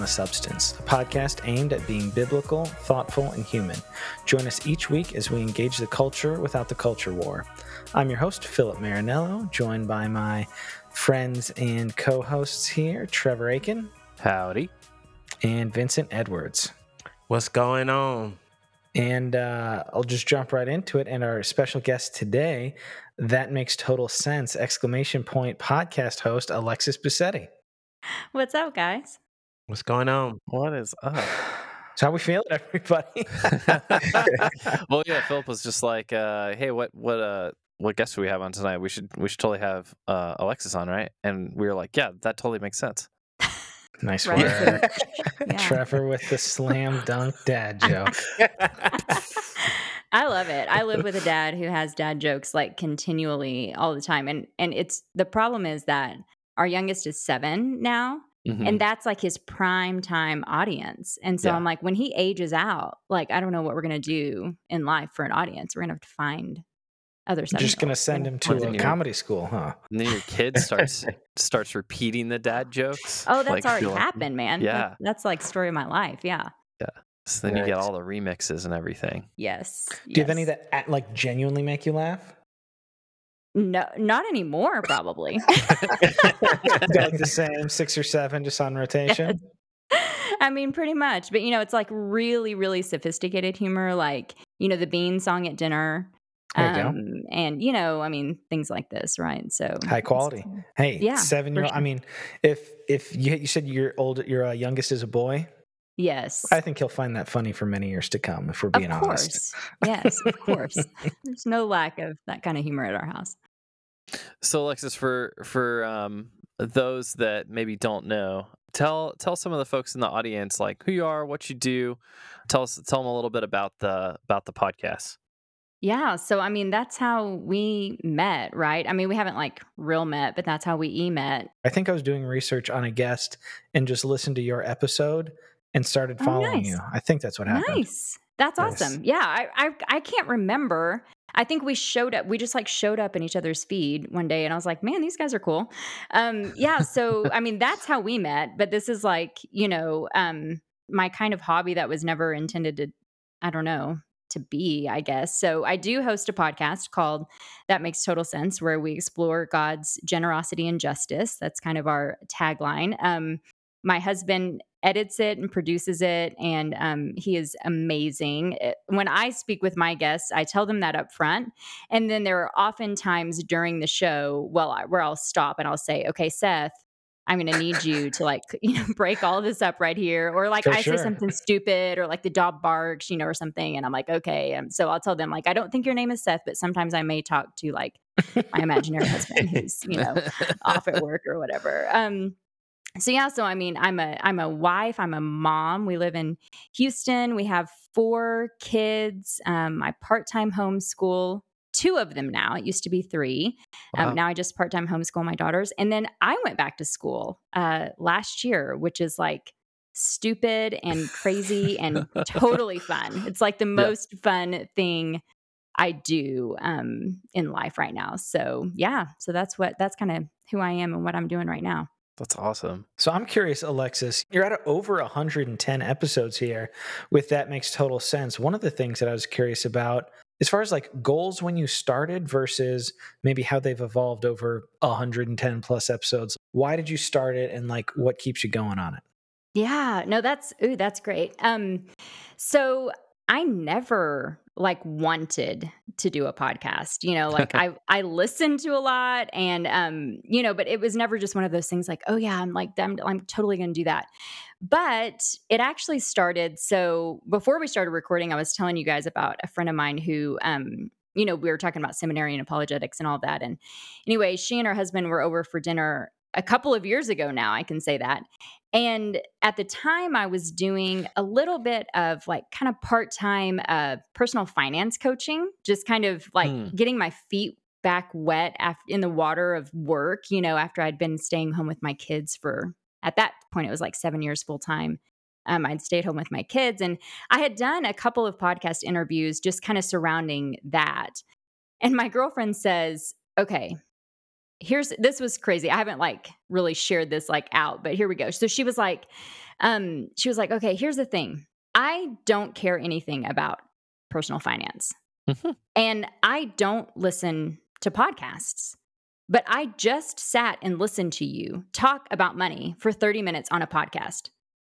You on the substance, a podcast aimed at being biblical, thoughtful, and human. Join us each week as we engage the culture without the culture war. I'm your host, Philip Marinello, joined by my friends and co hosts here, Trevor Aiken. Howdy. And Vincent Edwards. What's going on? And uh, I'll just jump right into it. And our special guest today, that makes total sense! Exclamation point podcast host Alexis Busetti. What's up, guys? What's going on? What is up? So how we feeling, everybody? well, yeah, Philip was just like, uh, "Hey, what, what, uh, what guest do we have on tonight? We should, we should totally have uh, Alexis on, right?" And we were like, "Yeah, that totally makes sense." Nice right. work, yeah. Trevor, with the slam dunk dad joke. I love it. I live with a dad who has dad jokes like continually all the time, and and it's the problem is that our youngest is seven now, Mm-hmm. And that's like his prime time audience. And so yeah. I'm like, when he ages out, like, I don't know what we're going to do in life for an audience. We're going to have to find other stuff. You're just going to send him to a comedy school, huh? And then your kid starts starts repeating the dad jokes. Oh, that's like, already happened, man. Yeah. That, that's like story of my life. Yeah. Yeah. So then right. you get all the remixes and everything. Yes. Do yes. you have any that like genuinely make you laugh? No, not anymore, probably. like the same six or seven just on rotation. I mean, pretty much. But, you know, it's like really, really sophisticated humor, like, you know, the Bean song at dinner. Um, and you know, I mean, things like this, right? So high quality. Hey, yeah, seven year old. Sure. I mean, if if you you said your old your uh, youngest is a boy, Yes. I think he'll find that funny for many years to come, if we're being of course. honest. yes, of course. There's no lack of that kind of humor at our house. So, Alexis, for for um, those that maybe don't know, tell tell some of the folks in the audience like who you are, what you do. Tell us tell them a little bit about the about the podcast. Yeah, so I mean that's how we met, right? I mean we haven't like real met, but that's how we e met. I think I was doing research on a guest and just listened to your episode and started oh, following oh, nice. you. I think that's what happened. Nice. That's nice. awesome. Yeah, I, I I can't remember. I think we showed up. We just like showed up in each other's feed one day, and I was like, "Man, these guys are cool." Um, yeah. So I mean, that's how we met. But this is like, you know, um, my kind of hobby that was never intended to. I don't know to be, I guess. So I do host a podcast called That Makes Total Sense, where we explore God's generosity and justice. That's kind of our tagline. Um, my husband edits it and produces it and um, he is amazing eh, when i speak with my guests i tell them that up front and then there are often times during the show well where i'll stop and i'll say okay seth i'm going to need you to like you know break all this up right here or like For i sure. say something stupid or like the dog barks you know or something and i'm like okay and so i'll tell them like i don't think your name is seth but sometimes i may talk to like my imaginary husband who's you know off at work or whatever um so yeah so i mean i'm a i'm a wife i'm a mom we live in houston we have four kids um, my part-time homeschool two of them now it used to be three wow. um, now i just part-time homeschool my daughters and then i went back to school uh, last year which is like stupid and crazy and totally fun it's like the most fun thing i do um, in life right now so yeah so that's what that's kind of who i am and what i'm doing right now that's awesome. So I'm curious, Alexis, you're at over 110 episodes here with That Makes Total Sense. One of the things that I was curious about, as far as like goals when you started versus maybe how they've evolved over 110 plus episodes, why did you start it and like what keeps you going on it? Yeah, no, that's ooh, that's great. Um, so I never like wanted to do a podcast you know like i i listened to a lot and um you know but it was never just one of those things like oh yeah i'm like i'm, I'm totally gonna do that but it actually started so before we started recording i was telling you guys about a friend of mine who um you know we were talking about seminary and apologetics and all that and anyway she and her husband were over for dinner a couple of years ago now, I can say that. And at the time, I was doing a little bit of like kind of part time uh, personal finance coaching, just kind of like mm. getting my feet back wet after, in the water of work, you know, after I'd been staying home with my kids for, at that point, it was like seven years full time. Um, I'd stayed home with my kids and I had done a couple of podcast interviews just kind of surrounding that. And my girlfriend says, okay, here's this was crazy. I haven't like really shared this like out, but here we go. So she was like, um, she was like, okay, here's the thing. I don't care anything about personal finance. Mhm. And I don't listen to podcasts. But I just sat and listened to you talk about money for 30 minutes on a podcast.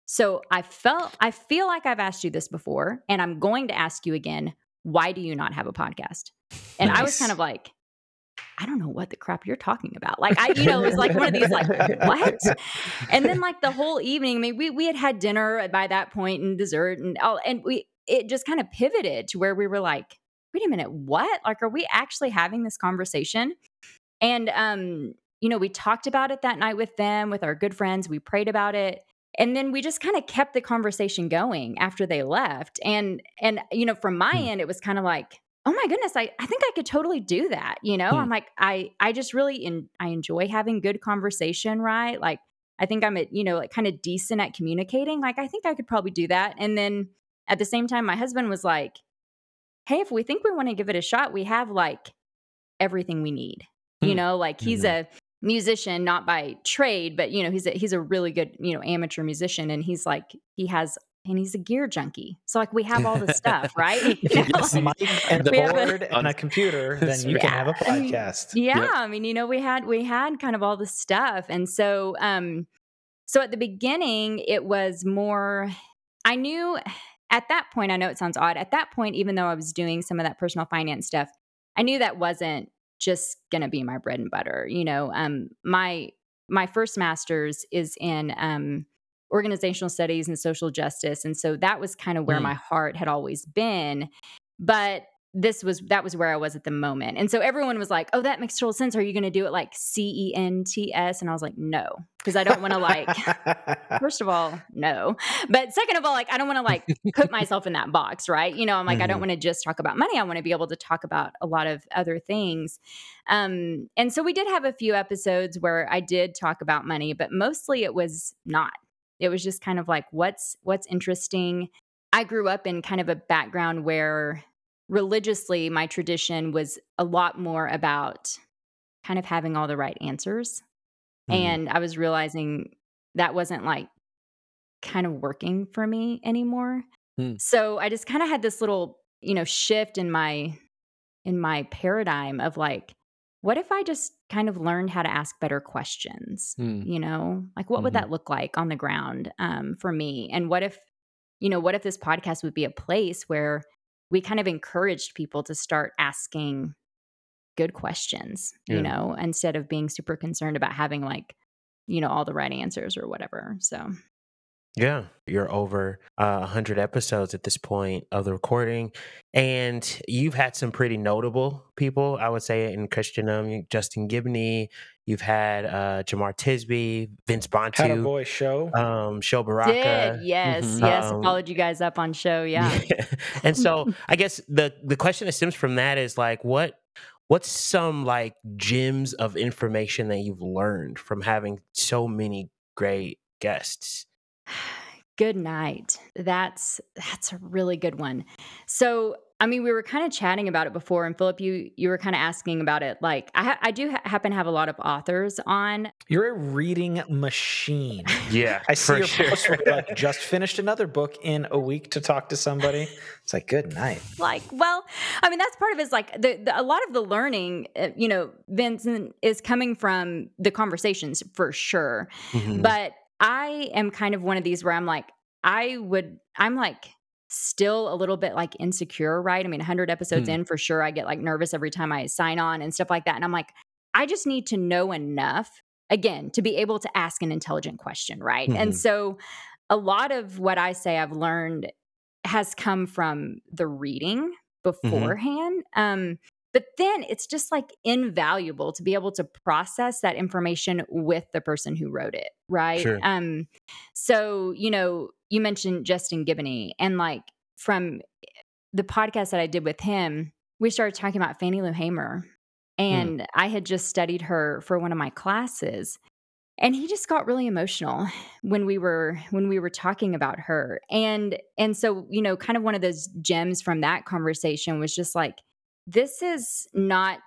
So I felt I feel like I've asked you this before and I'm going to ask you again, why do you not have a podcast? And I was kind of like I don't know what the crap you're talking about. Like I, you know, it was like one of these like what? And then like the whole evening, I mean, we we had had dinner by that point and dessert and all, and we it just kind of pivoted to where we were like, wait a minute, what? Like, are we actually having this conversation? And um, you know, we talked about it that night with them, with our good friends. We prayed about it. And then we just kind of kept the conversation going after they left. And and you know, from my Hmm. end, it was kind of like, oh my goodness, I, I think I could totally do that. You know, Hmm. I'm like, I I just really in, I enjoy having good conversation, right? Like I think I'm a, you know, like kind of decent at communicating. Like I think I could probably do that. And then at the same time, my husband was like, Hey, if we think we want to give it a shot, we have like everything we need. You Hmm. know, like he's a musician, not by trade, but you know, he's a he's a really good, you know, amateur musician. And he's like, he has and he's a gear junkie. So like we have all the stuff, right? You know? have a and a We have a- board and a computer, then you can have a podcast. Yeah, Yep. I mean, you know, we had we had kind of all the stuff, and so um, so at the beginning, it was more. I knew at that point. I know it sounds odd. At that point, even though I was doing some of that personal finance stuff, I knew that wasn't just going to be my bread and butter. You know, um, my my first master's is in um, organizational studies and social justice, and so that was kind of where Mm. my heart had always been. But this was that was where I was at the moment. And so everyone was like, "Oh, that makes total sense. Are you going to do it like C E N T S?" And I was like, "No," because I don't want to like First of all, no. But second of all, like I don't want to like put myself in that box, right? You know, I'm like I don't Mhm. want to just talk about money. I want to be able to talk about a lot of other things. Um and so we did have a few episodes where I did talk about money, but mostly it was not. It was just kind of like what's what's interesting. I grew up in kind of a background where religiously my tradition was a lot more about kind of having all the right answers. Mhm. And I was realizing that wasn't like kind of working for me anymore. Hmm. So I just kind of had this little, you know, shift in my in my paradigm of like what if I just kind of learned how to ask better questions? Hmm. You know, like what would Mhm. that look like on the ground um, for me? And what if, you know, what if this podcast would be a place where we kind of encouraged people to start asking good questions, Yeah. you know, instead of being super concerned about having like, you know, all the right answers or whatever. So, Yeah, you're over uh, 100 episodes at this point of the recording, and you've had some pretty notable people, I would say, in Christendom. Justin Giboney, you've had uh, Jemar Tisby, Vince Had a Bantu, boy show. um, Sho Baraka. did yes, Mhm. yes, Um, followed you guys up on show. Yeah. and so I guess the the question that stems from that is like what what's some like gems of information that you've learned from having so many great guests? Good night. That's that's a really good one. So, I mean, we were kind of chatting about it before, and Philip, you you were kind of asking about it. Like, I ha- I do ha- happen to have a lot of authors on. You're a reading machine. Yeah, I see your sure. post where you're like just finished another book in a week to talk to somebody. It's like good night. Like, well, I mean, that's part of it. Is like the, the a lot of the learning, uh, you know, Vincent is coming from the conversations for sure. Mhm. But I am kind of one of these where I'm like, I would, I'm like still a little bit like insecure, right? I mean, 100 episodes Hmm. in for sure, I get like nervous every time I sign on and stuff like that. And I'm like, I just need to know enough again to be able to ask an intelligent question, right? Mhm. And so a lot of what I say I've learned has come from the reading beforehand. Um, but then it's just like invaluable to be able to process that information with the person who wrote it, right? Sure. Um, so you know, you mentioned Justin Giboney, and like from the podcast that I did with him, we started talking about Fannie Lou Hamer, and I had just studied her for one of my classes, and he just got really emotional when we were when we were talking about her, and and so you know, kind of one of those gems from that conversation was just like this is not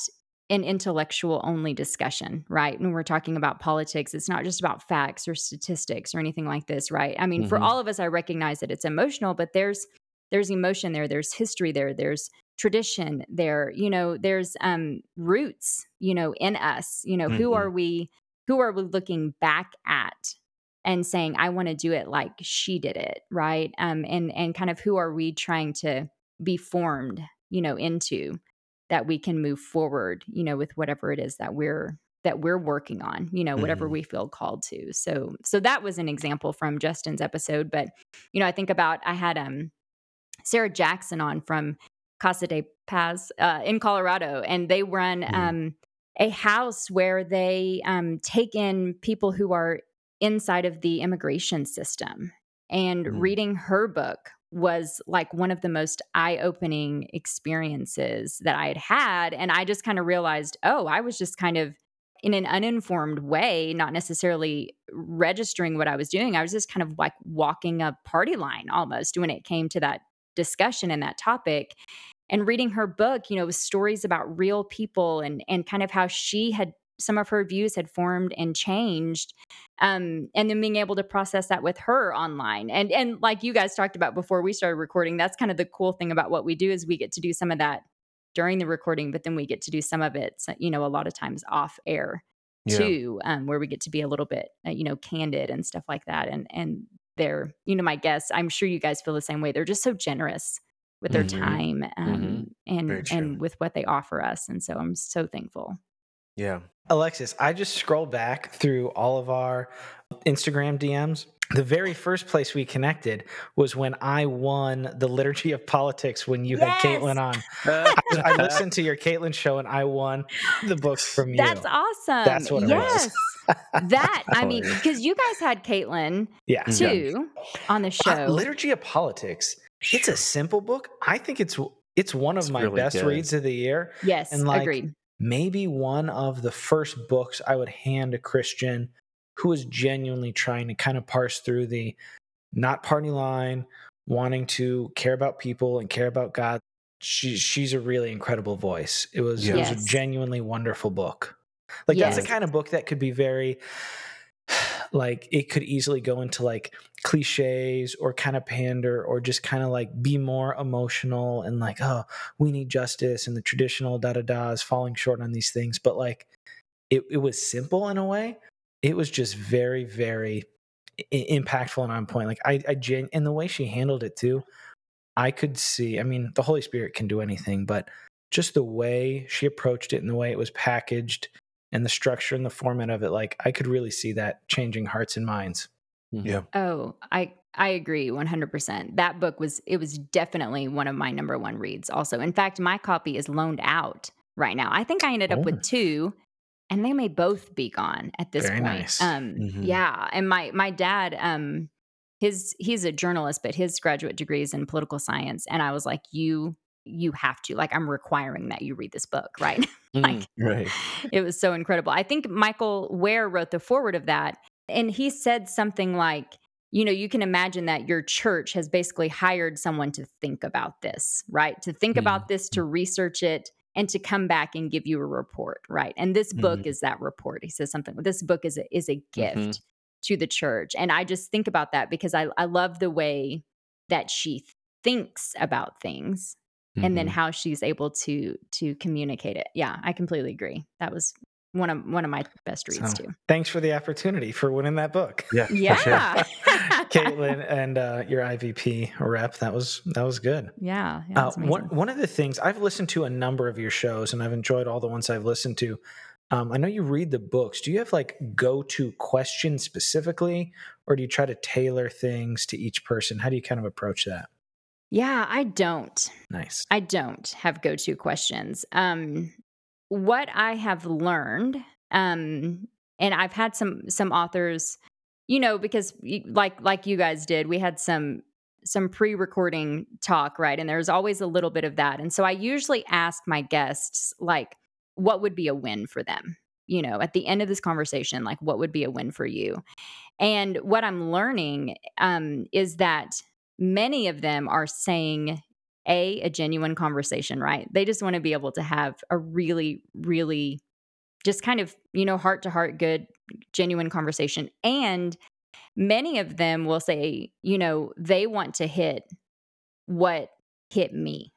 an intellectual only discussion, right? When we're talking about politics, it's not just about facts or statistics or anything like this, right? I mean, mm-hmm. for all of us, I recognize that it's emotional, but there's there's emotion there, there's history there, there's tradition there, you know, there's um roots, you know, in us. You know, mm-hmm. who are we who are we looking back at and saying, I want to do it like she did it, right? Um, and and kind of who are we trying to be formed, you know, into that we can move forward, you know, with whatever it is that we're that we're working on, you know, whatever mm-hmm. we feel called to. So so that was an example from Justin's episode. But, you know, I think about I had um Sarah Jackson on from Casa de Paz uh, in Colorado, and they run mm-hmm. um a house where they um take in people who are inside of the immigration system. And mm-hmm. reading her book was like one of the most eye-opening experiences that I had had and I just kind of realized oh I was just kind of in an uninformed way not necessarily registering what I was doing. I was just kind of like walking a party line almost when it came to that discussion and that topic. And reading her book you know with stories about real people and and kind of how she had some of her views had formed and changed um, and then being able to process that with her online and and like you guys talked about before we started recording that's kind of the cool thing about what we do is we get to do some of that during the recording but then we get to do some of it you know a lot of times off air yeah. too um, where we get to be a little bit uh, you know candid and stuff like that and and they're you know my guests i'm sure you guys feel the same way they're just so generous with their mm-hmm. time um, mm-hmm. and and with what they offer us and so i'm so thankful yeah. Alexis, I just scrolled back through all of our Instagram DMs. The very first place we connected was when I won the Liturgy of Politics when you yes! had Kaitlyn on. I, I, listened to your Kaitlyn show and I won the book from you. That's awesome. That's what yes. was. that I mean, because you guys had Kaitlyn yeah. too yeah. on the show. Uh, Liturgy of Politics. It's a simple book. I think it's it's one of it's my really best good. reads of the year. Yes, and like, agreed maybe one of the first books I would hand a Christian who is genuinely trying to kind of parse through the not party line, wanting to care about people and care about God. She, she's a really incredible voice. It was, yes. it was a genuinely wonderful book. Like yes. that's the kind of book that could be very like it could easily go into like cliches or kind of pander or just kind of like be more emotional and like oh we need justice and the traditional da da da is falling short on these things. But like it, it was simple in a way. It was just very very impactful and on point. Like i i gen- and the way she handled it too i could see i mean the holy spirit can do anything but just the way she approached it and the way it was packaged and the structure and the format of it like i could really see that changing hearts and minds mm-hmm. yeah oh i i agree 100% that book was it was definitely one of my number one reads also in fact my copy is loaned out right now i think i ended up with oh. two and they may both be gone at this Very point nice. um mm-hmm. yeah and my my dad um his he's a journalist but his graduate degree is in political science and i was like you you have to like i'm requiring that you read this book right like mm, right it was so incredible i think michael wear wrote the forward of that and he said something like you know you can imagine that your church has basically hired someone to think about this right to think mm. about this to research it and to come back and give you a report right and this book mm-hmm. is that report he says something this book is a, is a mm-hmm. gift mm-hmm. to the church and i just think about that because i, I love the way that she thinks about things mm-hmm. and then mm-hmm. how she's able to to communicate it. Yeah, I completely agree. That was one of one of my best reads so, too. Thanks for the opportunity for winning that book. Yeah, yeah. Sure. Kaitlyn and uh, your IVP rep. That was that was good. Yeah, yeah uh, one one of the things I've listened to a number of your shows, and I've enjoyed all the ones I've listened to. Um, I know you read the books. Do you have like go to questions specifically, or do you try to tailor things to each person? How do you kind of approach that? Yeah, I don't. Nice. I don't have go to questions. Um, what I have learned, um, and I've had some some authors, you know, because like like you guys did, we had some some pre-recording talk, right? And there's always a little bit of that. And so I usually ask my guests like what would be a win for them? You know, at the end of this conversation, like what would be a win for you? And what I'm learning um, is that many of them are saying a a genuine conversation, right? They just want to be able to have a really really just kind of, you know, heart to heart good genuine conversation and many of them will say, you know, they want to hit what hit me,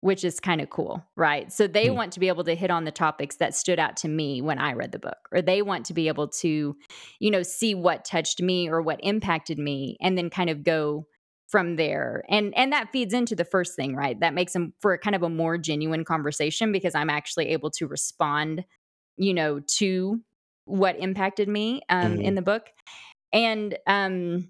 which is kind of cool, right? So they mm. want to be able to hit on the topics that stood out to me when I read the book, or they want to be able to, you know, see what touched me or what impacted me and then kind of go from there and and that feeds into the first thing right that makes them for kind of a more genuine conversation because i'm actually able to respond you know to what impacted me um, mm-hmm. in the book and um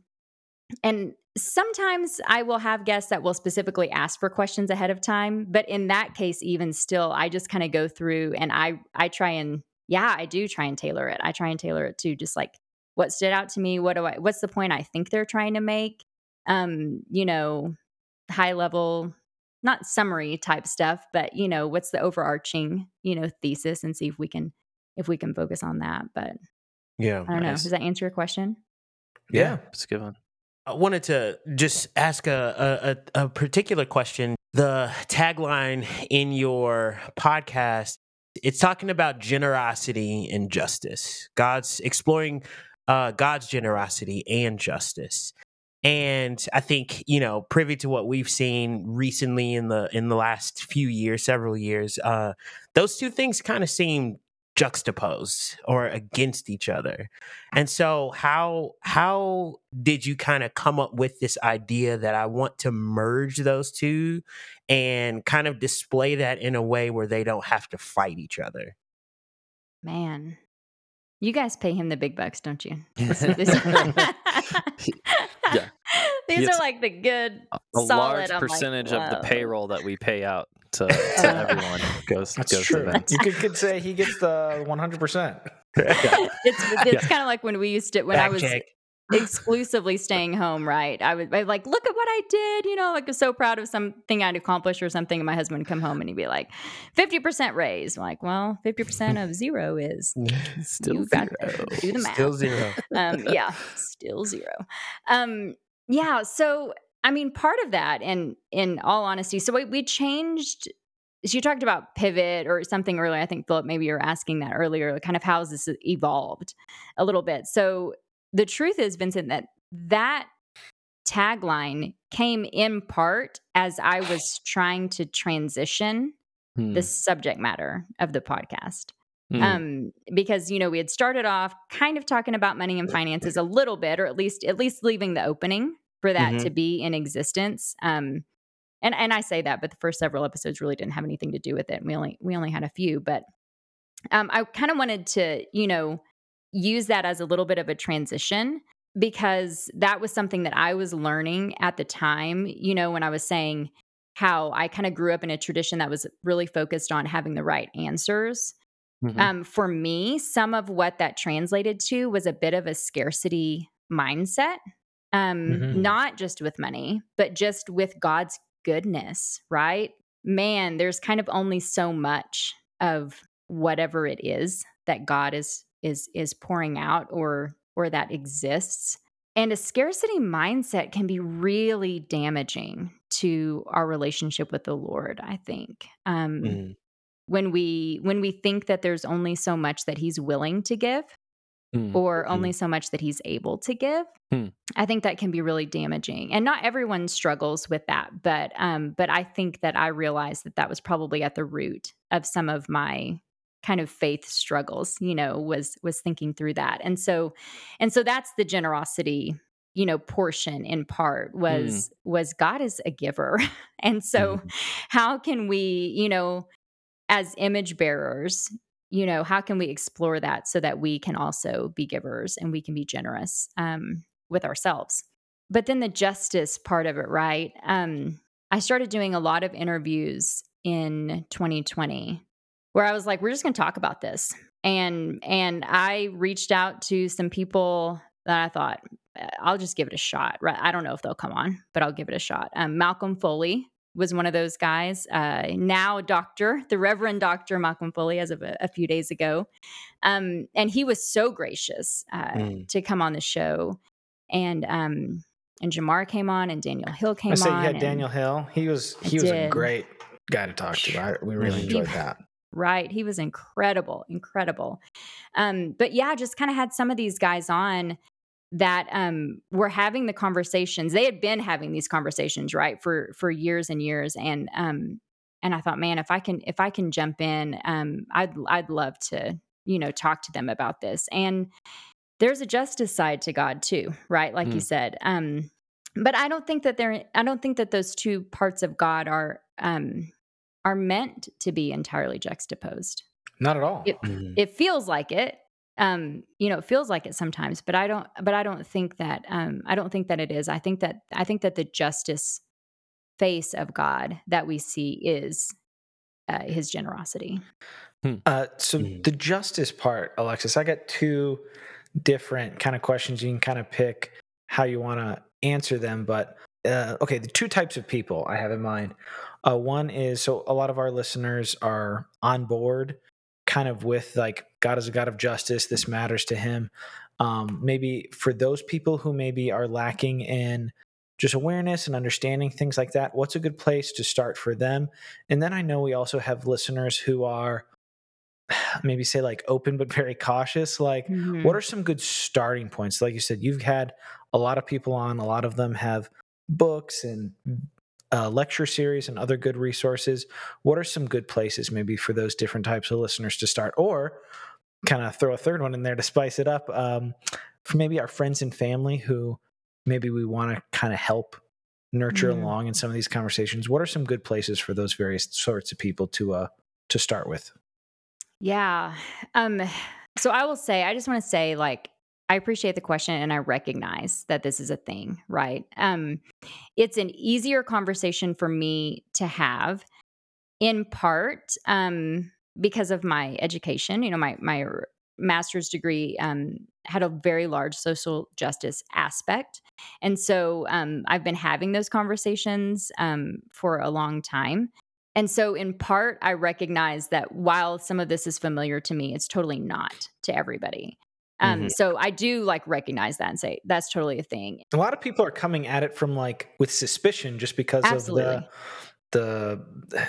and sometimes I will have guests that will specifically ask for questions ahead of time, but in that case even still I just kind of go through and I I try and yeah, I do try and tailor it. I try and tailor it to just like what stood out to me, what do I what's the point I think they're trying to make? Um, you know, high level not summary type stuff, but you know, what's the overarching, you know, thesis and see if we can if we can focus on that. But yeah, I don't nice. know. Does that answer your question? Yeah, it's a good one. I wanted to just ask a, a, a particular question. The tagline in your podcast, it's talking about generosity and justice. God's exploring uh, God's generosity and justice. And I think, you know, privy to what we've seen recently in the in the last few years, several years, uh, those two things kind of seem juxtaposed or against each other. And so how how did you kind of come up with this idea that I want to merge those two and kind of display that in a way where they don't have to fight each other? Man. You guys pay him the big bucks, don't you? yeah. These are like the good, a solid, large percentage like, of the payroll that we pay out to, to everyone goes. That's goes true. You could, could, say he gets the one hundred percent. It's it's yeah. kind of like when we used to when Back I was check. Exclusively staying home. Right, I would I'd like look at what I did. You know, like I'm so proud of something I'd accomplished or something. And my husband would come home and he'd be like, fifty percent raise. I'm like, well, fifty percent of zero is still zero. Do the math. Still zero. Um, yeah, still zero. Um, yeah. So I mean, part of that, and in all honesty, so we, we changed. So you talked about pivot or something earlier. I think Philip, maybe you were asking that earlier. Kind of how's this evolved a little bit. So the truth is, Vincent, that that tagline came in part as I was trying to transition hmm. the subject matter of the podcast. Hmm. Um, because you know we had started off kind of talking about money and finances a little bit, or at least at least leaving the opening for that mm-hmm. to be in existence. Um, and and I say that, but the first several episodes really didn't have anything to do with it. We only we only had a few, but um, I kind of wanted to, you know, use that as a little bit of a transition because that was something that I was learning at the time. You know, when I was saying how I kind of grew up in a tradition that was really focused on having the right answers. Mm-hmm. Um, for me, some of what that translated to was a bit of a scarcity mindset um mm-hmm. not just with money but just with god's goodness right man there's kind of only so much of whatever it is that god is is is pouring out or or that exists and a scarcity mindset can be really damaging to our relationship with the lord i think um mm. when we when we think that there's only so much that he's willing to give mm. or only mm. so much that he's able to give. Mm. I think that can be really damaging. And not everyone struggles with that, but um but I think that I realized that that was probably at the root of some of my kind of faith struggles, you know, was was thinking through that. And so and so that's the generosity you know portion in part was mm. was god is a giver and so mm. how can we you know as image bearers you know, how can we explore that so that we can also be givers and we can be generous um, with ourselves? But then the justice part of it, right? Um, I started doing a lot of interviews in 2020 where I was like, we're just going to talk about this. And and I reached out to some people that I thought uh, I'll just give it a shot. Right? I don't know if they'll come on, but I'll give it a shot. Um, Malcolm Foley was one of those guys. Uh, now, Doctor, the Reverend Doctor Malcolm Foley, as of a, a few days ago, um, and he was so gracious uh, mm. to come on the show, and um, and Jemar came on, and Daniel Hill came I say you on. had Daniel Hill. He was I he was a great guy to talk to. I, we really He- enjoyed that. Right. He was incredible, incredible. Um, but yeah, just kind of had some of these guys on that um were having the conversations. They had been having these conversations, right, for for years and years. And um and I thought, man, if I can if I can jump in, um, I'd I'd love to, you know, talk to them about this. And there's a justice side to God too, right? Like you Mm. said. Um, but I don't think that they're I don't think that those two parts of God are um are meant to be entirely juxtaposed. Not at all. It- Mhm. It feels like it. Um, you know, it feels like it sometimes, but I don't but I don't think that um I don't think that it is. I think that I think that the justice face of God that we see is uh, his generosity. Uh, so Mhm. the justice part, Alexis, I got two different kind of questions. You can kind of pick how you want to answer them. But uh, okay, the two types of people I have in mind. Uh, one is so a lot of our listeners are on board, kind of with like God is a God of justice. This matters to Him. Um, maybe for those people who maybe are lacking in just awareness and understanding things like that, what's a good place to start for them? And then I know we also have listeners who are maybe say like open but very cautious like Mhm. what are some good starting points like you said you've had a lot of people on a lot of them have books and uh, lecture series and other good resources what are some good places maybe for those different types of listeners to start or kind of throw a third one in there to spice it up um, for maybe our friends and family who maybe we want to kind of help nurture along in some of these conversations what are some good places for those various sorts of people to uh to start with Yeah. Um so I will say I just want to say like I appreciate the question and I recognize that this is a thing, right? Um it's an easier conversation for me to have in part um because of my education, you know, my my master's degree um had a very large social justice aspect. And so um I've been having those conversations um for a long time. And so, in part, I recognize that while some of this is familiar to me, it's totally not to everybody. Um, Mhm. So, I do like recognize that and say that's totally a thing. a lot of people are coming at it from like with suspicion just because Absolutely. of the the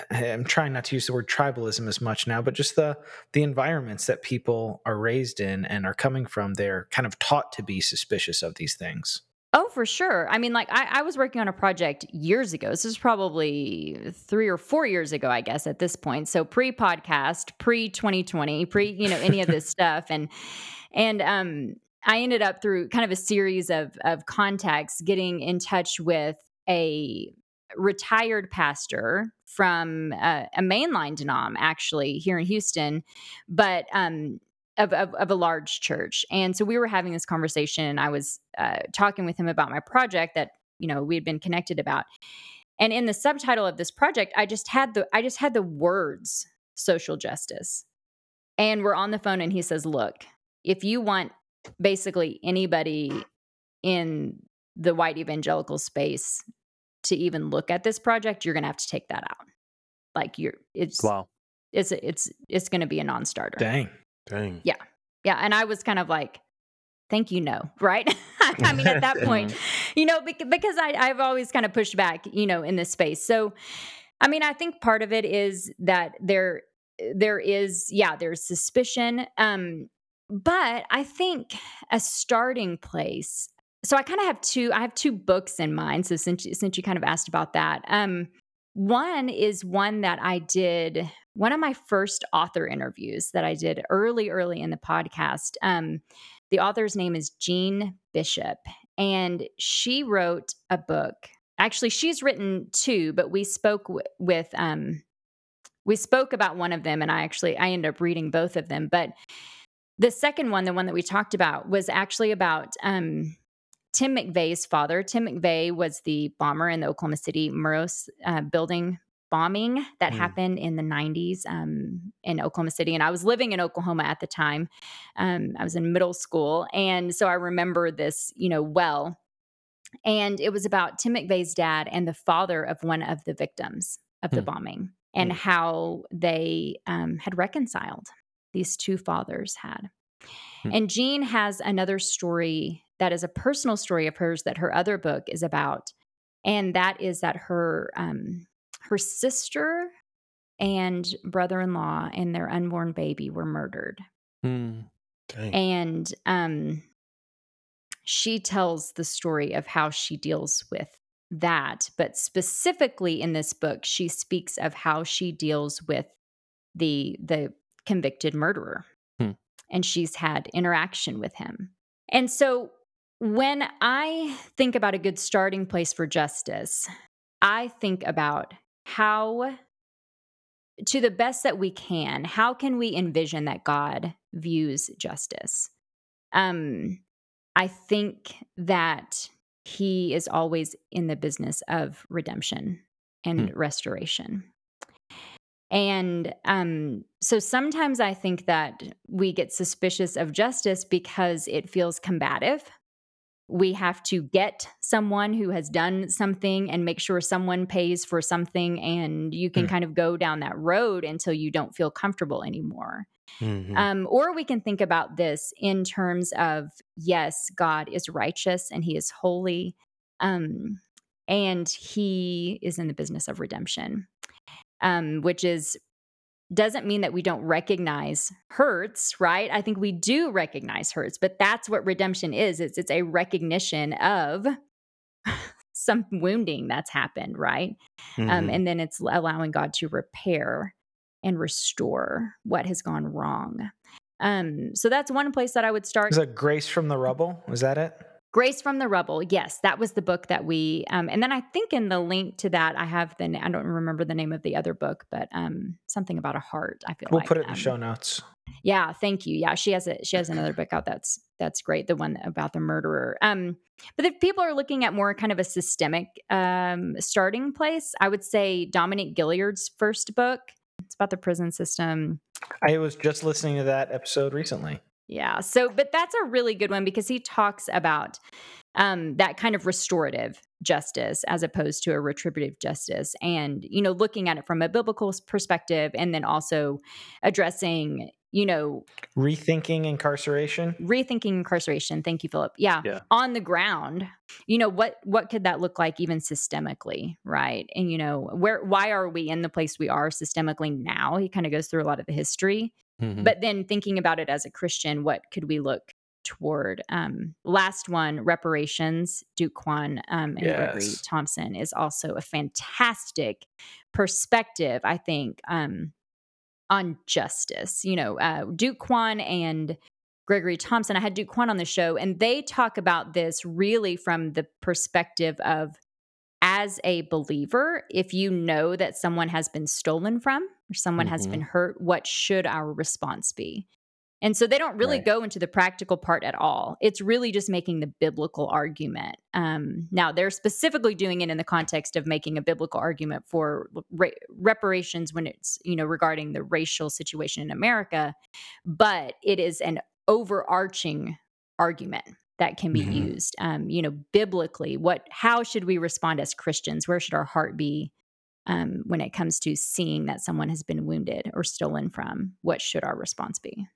I'm trying not to use the word tribalism as much now, but just the the environments that people are raised in and are coming from, they're kind of taught to be suspicious of these things. Oh, for sure. I mean, like I, I was working on a project years ago. This is probably three or four years ago, I guess, at this point. So pre podcast, pre 2020, pre, you know, any of this stuff. And and um I ended up through kind of a series of of contacts getting in touch with a retired pastor from uh, a mainline denom actually here in Houston, but um of, of, of a large church. And so we were having this conversation and I was uh, talking with him about my project that, you know, we had been connected about. And in the subtitle of this project, I just had the I just had the words social justice. And we're on the phone and he says, "Look, if you want basically anybody in the white evangelical space to even look at this project, you're going to have to take that out. Like you're it's Wow. it's it's it's going to be a non-starter." Dang. Dang. Yeah. Yeah. And I was kind of like, thank you, no. Right. I mean, at that point, you know, bec- because I, I've always kind of pushed back, you know, in this space. So, I mean, I think part of it is that there, there is, yeah, there's suspicion. Um, but I think a starting place. So I kind of have two, I have two books in mind. So since, since you kind of asked about that, um, one is one that I did, one of my first author interviews that I did early, early in the podcast. Um, the author's name is Jeanne Bishop, and she wrote a book. Actually, she's written two, but we spoke w- with, um, we spoke about one of them, and I actually I ended up reading both of them. But the second one, the one that we talked about, was actually about um, Tim McVeigh's father. Tim McVeigh was the bomber in the Oklahoma City Murrah uh, building bombing that Hmm. happened in the 90s um, in Oklahoma City. And I was living in Oklahoma at the time. Um, I was in middle school. And so I remember this, you know, well. And it was about Tim McVeigh's dad and the father of one of the victims of the Hmm. bombing and Hmm. how they um, had reconciled. These two fathers had. Hmm. And Jeanne has another story that is a personal story of hers that her other book is about, and that is that her um, her sister and brother-in-law and their unborn baby were murdered. Mm. And um, she tells the story of how she deals with that, but specifically in this book, she speaks of how she deals with the the convicted murderer. Hmm. And she's had interaction with him. And so when I think about a good starting place for justice, I think about how to the best that we can, how can we envision that God views justice? Um, I think that he is always in the business of redemption and hmm. restoration. And um, so sometimes I think that we get suspicious of justice because it feels combative. We have to get someone who has done something and make sure someone pays for something. And you can mm. kind of go down that road until you don't feel comfortable anymore. Mm-hmm. Um, or we can think about this in terms of yes, God is righteous and he is holy. Um, and he is in the business of redemption um, which is doesn't mean that we don't recognize hurts, right? I think we do recognize hurts, but that's what redemption is. It's it's a recognition of some wounding that's happened, right? Um, mm-hmm. Um, and then it's allowing God to repair and restore what has gone wrong. Um, so that's one place that I would start. Is that grace from the rubble? Was that it? Grace from the Rubble. Yes, that was the book that we. Um, and then I think in the link to that, I have the. I don't remember the name of the other book, but um, something about a heart. I feel we'll like. put it in um, the show notes. Yeah, thank you. Yeah, she has a she has another book out that's that's great. The one about the murderer. Um, but if people are looking at more kind of a systemic um starting place, I would say Dominique Gilliard's first book. It's about the prison system. I was just listening to that episode recently. Yeah. So, but that's a really good one because he talks about um, that kind of restorative justice as opposed to a retributive justice and you know looking at it from a biblical perspective and then also addressing you know rethinking incarceration? Rethinking incarceration. Thank you philip. Yeah, yeah, on the ground you know what what could that look like even systemically right? And you know where why are we in the place we are systemically now? He kind of goes through a lot of the history Mm-hmm. But then thinking about it as a Christian, what could we look toward? Um, last one, reparations. Duke Kwon um, and yes. Gregory Thompson is also a fantastic perspective, I think, um, on justice. You know, uh, Duke Kwon and Gregory Thompson. I had Duke Kwon on the show, and they talk about this really from the perspective of as a believer, if you know that someone has been stolen from or someone mm-hmm. has been hurt, what should our response be? And so they don't really right. go into the practical part at all. It's really just making the biblical argument. Um, now, they're specifically doing it in the context of making a biblical argument for re- reparations when it's, you know, regarding the racial situation in America, but it is an overarching argument that can be mm-hmm. used um, you know biblically what how should we respond as christians? Where should our heart be um, when it comes to seeing that someone has been wounded or stolen from? What should our response be?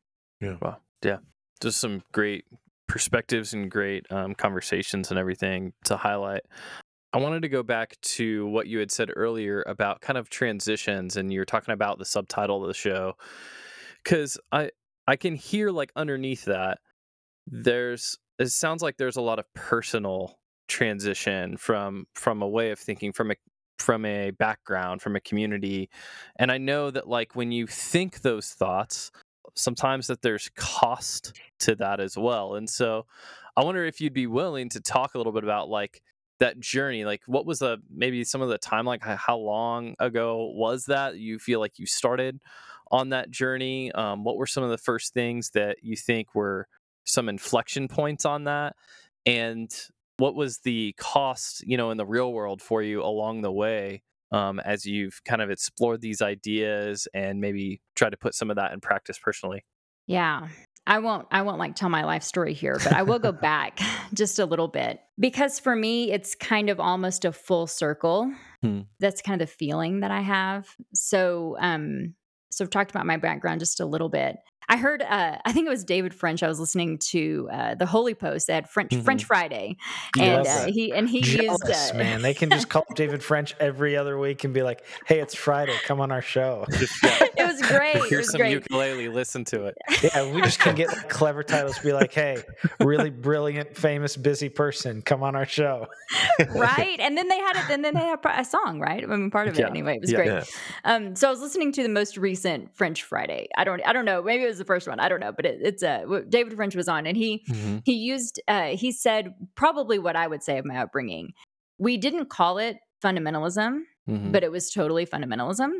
Yeah. Wow. Yeah. Just some great perspectives and great um, conversations and everything to highlight. I wanted to go back to what you had said earlier about kind of transitions, and you're talking about the subtitle of the show, because I I can hear like underneath that there's it sounds like there's a lot of personal transition from from a way of thinking from a from a background from a community. And i know that like when you think those thoughts sometimes that there's cost to that as well. And so i wonder if you'd be willing to talk a little bit about like that journey. Like what was the maybe some of the time like how long ago was that you feel like you started on that journey? Um, what were some of the first things that you think were some inflection points on that and what was the cost you know in the real world for you along the way um, as you've kind of explored these ideas and maybe try to put some of that in practice personally? Yeah. I won't i won't like tell my life story here but i will go back just a little bit because for me it's kind of almost a full circle. Hmm. that's kind of the feeling that i have. So um so i've talked about my background just a little bit I heard, uh, I think it was David French. I was listening to uh, the Holy Post at French Mhm. French Friday, and love uh, he and he used Jealous, uh, man. They can just call up David French every other week and be like, "Hey, it's Friday. Come on our show." It was great. Here's was some great. ukulele. Listen to it. Yeah, we just can get like, clever titles. Be like, "Hey, really brilliant, famous, busy person. Come on our show." right? And then they had it. And then they had a song, right? I mean, part of it Yeah. anyway. It was Yeah. great. Um, so I was listening to the most recent French Friday. I don't, I don't know. Maybe it was the first one. I don't know. But it, it's uh, David French was on, and he Mhm. he used uh, he said probably what I would say of my upbringing. We didn't call it fundamentalism, Mhm. but it was totally fundamentalism.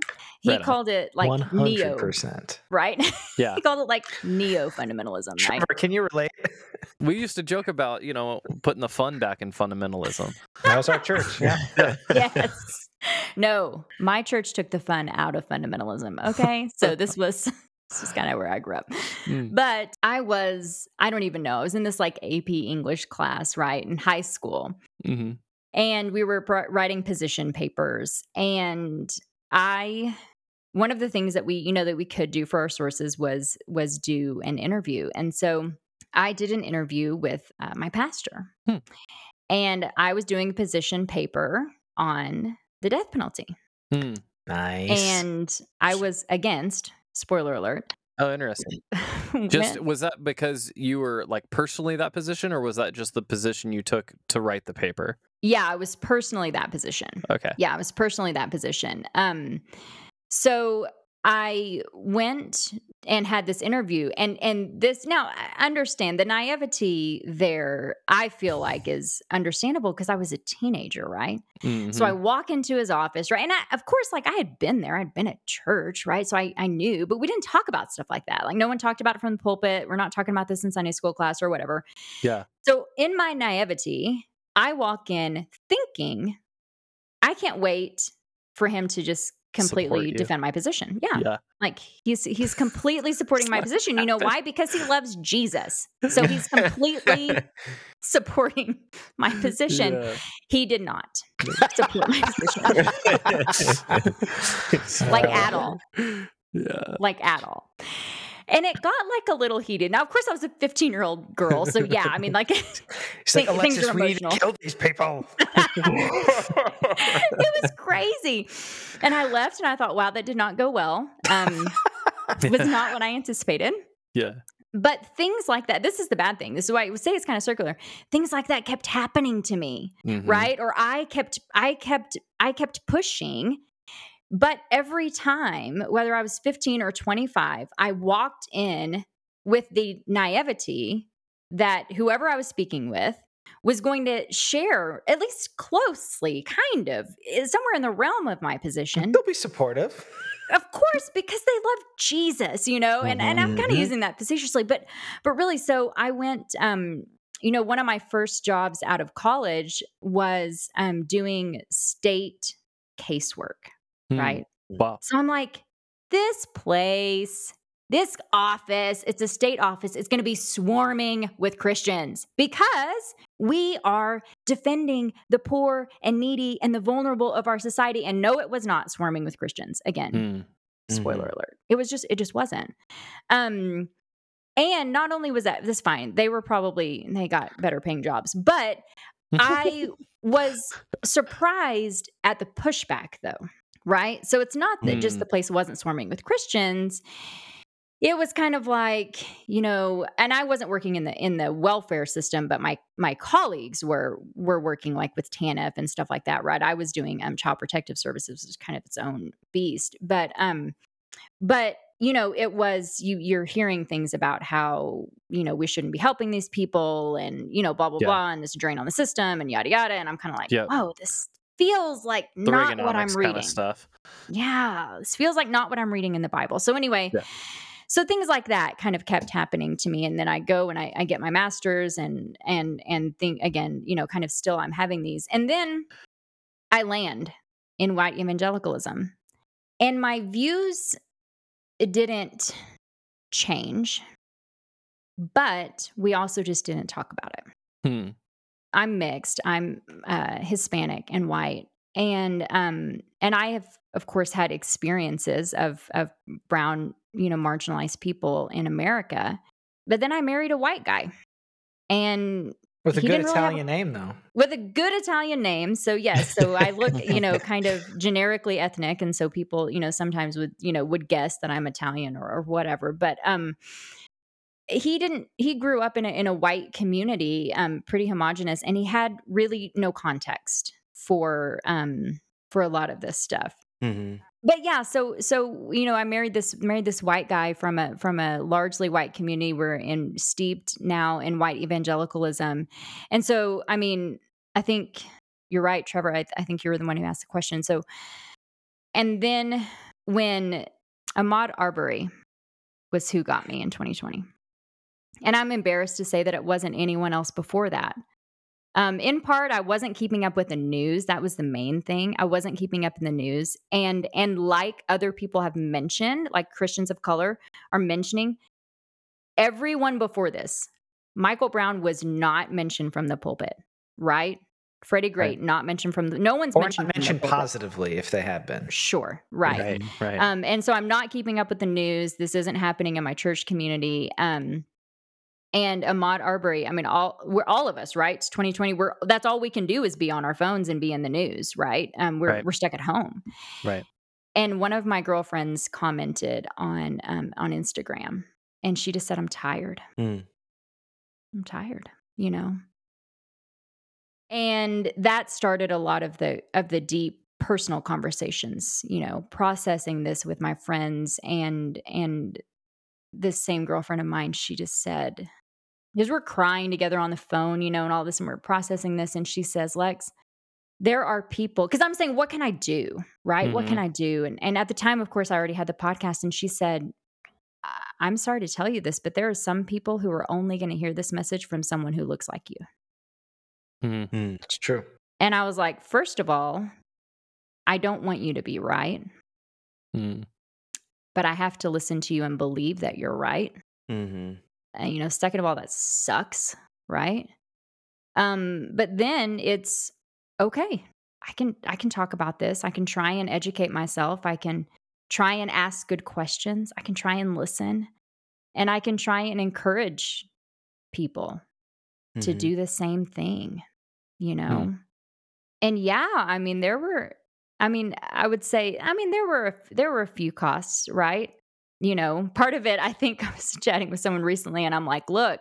He Right called it like One hundred neo, percent. right? Yeah. he called it like neo fundamentalism, right? Trevor, can you relate? We used to joke about, you know, putting the fun back in fundamentalism. That was our church. Yeah. yes. No, my church took the fun out of fundamentalism. Okay. So this was this is kind of where I grew up. Mm. But I was, I don't even know. I was in this like AP English class, right, in high school. hmm And we were writing position papers. And I, one of the things that we, you know, that we could do for our sources was, was do an interview. And so I did an interview with uh, my pastor. Hmm. And I was doing a position paper on the death penalty. Hmm. Nice. And I was against, spoiler alert. Oh, interesting. Just was that because you were like personally that position, or was that just the position you took to write the paper? Yeah, I was personally that position. Okay. Yeah, I was personally that position. Um, so I went and had this interview, and and this now I understand the naivety there. I feel like is understandable because I was a teenager, right? So Mhm. I walk into his office, right? And I, of course, like I had been there, I'd been at church, right? So I, I knew, but we didn't talk about stuff like that. Like no one talked about it from the pulpit. We're not talking about this in Sunday school class or whatever. yeah. So in my naivety, I walk in thinking, I can't wait for him to just completely defend my position. Yeah. Yeah. Like he's he's completely supporting my position. You know why? Because he loves Jesus. So he's completely supporting my position. Yeah. He did not support my position. like at all. Yeah. Like at all. And it got like a little heated. Now, of course, I was a 15 year old girl. So, yeah, I mean, like, He's like, Thi- things Alexis, are we need to emotional." kill these people. it was crazy. And I left and I thought, wow, that did not go well. Um, it was not what I anticipated. Yeah. But things like that, this is the bad thing. This is why I would say it's kind of circular. Things like that kept happening to me, Mhm. right? Or I kept, I kept, I kept pushing. But every time, whether I was 15 or 25, I walked in with the naivety that whoever I was speaking with was going to share, at least closely, kind of, eh, somewhere in the realm of my position. They'll be supportive. Of course, because they love Jesus, you know, and, and I'm kind of Mhm. using that facetiously, but but really, so I went um, you know, one of my first jobs out of college was um doing state casework, Hmm. right? Wow. So I'm like, this place, this office, it's a state office, it's going to be swarming with Christians because we are defending the poor and needy and the vulnerable of our society. And no, it was not swarming with Christians. Again, Hmm. spoiler alert. It was just, it just wasn't. Um, and not only was that this fine, they were probably, they got better paying jobs, but I was surprised at the pushback though, right? So it's not that just Mm. the place wasn't swarming with Christians. It was kind of like, you know, and I wasn't working in the in the welfare system, but my my colleagues were were working like with TANF and stuff like that, right? I was doing um child protective services, which is kind of its own beast. But um but you know it was you you're hearing things about how you know we shouldn't be helping these people and you know blah blah Yeah. blah and this drain on the system and yada yada and i'm kind of like Yep. whoa this feels like The not what i'm reading kind of stuff. yeah this feels like not what i'm reading in the bible so anyway Yeah. so things like that kind of kept happening to me and then i go and I, I get my master's and and and think again you know kind of still i'm having these and then i land in white evangelicalism and my views didn't change but we also just didn't talk about it Hmm. I'm mixed. I'm uh, Hispanic and white, and um, and I have, of course, had experiences of of brown you know, marginalized people in America. But then I married a white guy. And With a good really a- Italian name, though. with a good Italian name. So yes, so I look, you know, kind of generically ethnic, and so people, you know, sometimes would, you know, would guess that I'm Italian or, or whatever. But um, he didn't. He grew up in a in a white community, um, pretty homogenous, and he had really no context for um for a lot of this stuff. Hmm but yeah so so you know i married this married this white guy from a from a largely white community. We're in steeped now in white evangelicalism. And so i mean i think you're right trevor. I, I think you were the one who asked the question. So and then when Ahmaud Arbery was who got me in 2020 and i'm embarrassed to say that it wasn't anyone else before that um, in part, I wasn't keeping up with the news. That was the main thing. I wasn't keeping up in the news, and and like other people have mentioned, like Christians of color are mentioning, everyone before this, Michael Brown was not mentioned from the pulpit, right? Freddie Gray not mentioned from the. No one's Or mentioned not mentioned positively if they have been. Sure, right. Right. Right. Um, and so I'm not keeping up with the news. This isn't happening in my church community. Um, and Ahmaud Arbery, I mean, all we're all of us, right? It's 2020. We're that's all we can do is be on our phones and be in the news, right? Um, we're Right. we're stuck at home. right. And one of my girlfriends commented on um, on Instagram, and she just said, "I'm tired. Mm. I'm tired." You know. And that started a lot of the of the deep personal conversations. You know, processing this with my friends and and this same girlfriend of mine. She just said, because we're crying together on the phone, you know, and all this, and we're processing this, and she says, "Lex." there are people because I'm saying, what can I do? Right? What can I do? And and at the time, of course, I already had the podcast, and she said, "I- I'm sorry to tell you this, but there are some people who are only going to hear this message from someone who looks like you. Mhm. Mm. It's true. And I was like, first of all, I don't want you to be right, Mm. but I have to listen to you and believe that you're right. hmm And, you know, second of all, that sucks, right? Um, but then it's okay. I can I can talk about this. I can try and educate myself. I can try and ask good questions. I can try and listen. And I can try and encourage people to Mhm. do the same thing, you know? And yeah, I mean there were I mean, I would say I mean there were a, there were a few costs, right? You know, part of it I think I was chatting with someone recently and I'm like, "Look,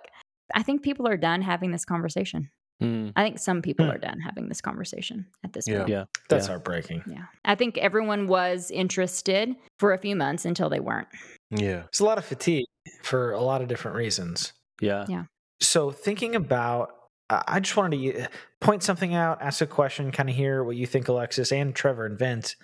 I think people are done having this conversation. Mm. I think some people Hmm. are done having this conversation at this Yeah. point." Yeah. That's yeah. heartbreaking. Yeah. I think everyone was interested for a few months until they weren't. Yeah. It's a lot of fatigue for a lot of different reasons. Yeah. Yeah. So thinking about, I I just wanted to uh, point something out, ask a question, kind of hear what you think, Alexis and Trevor and Vince.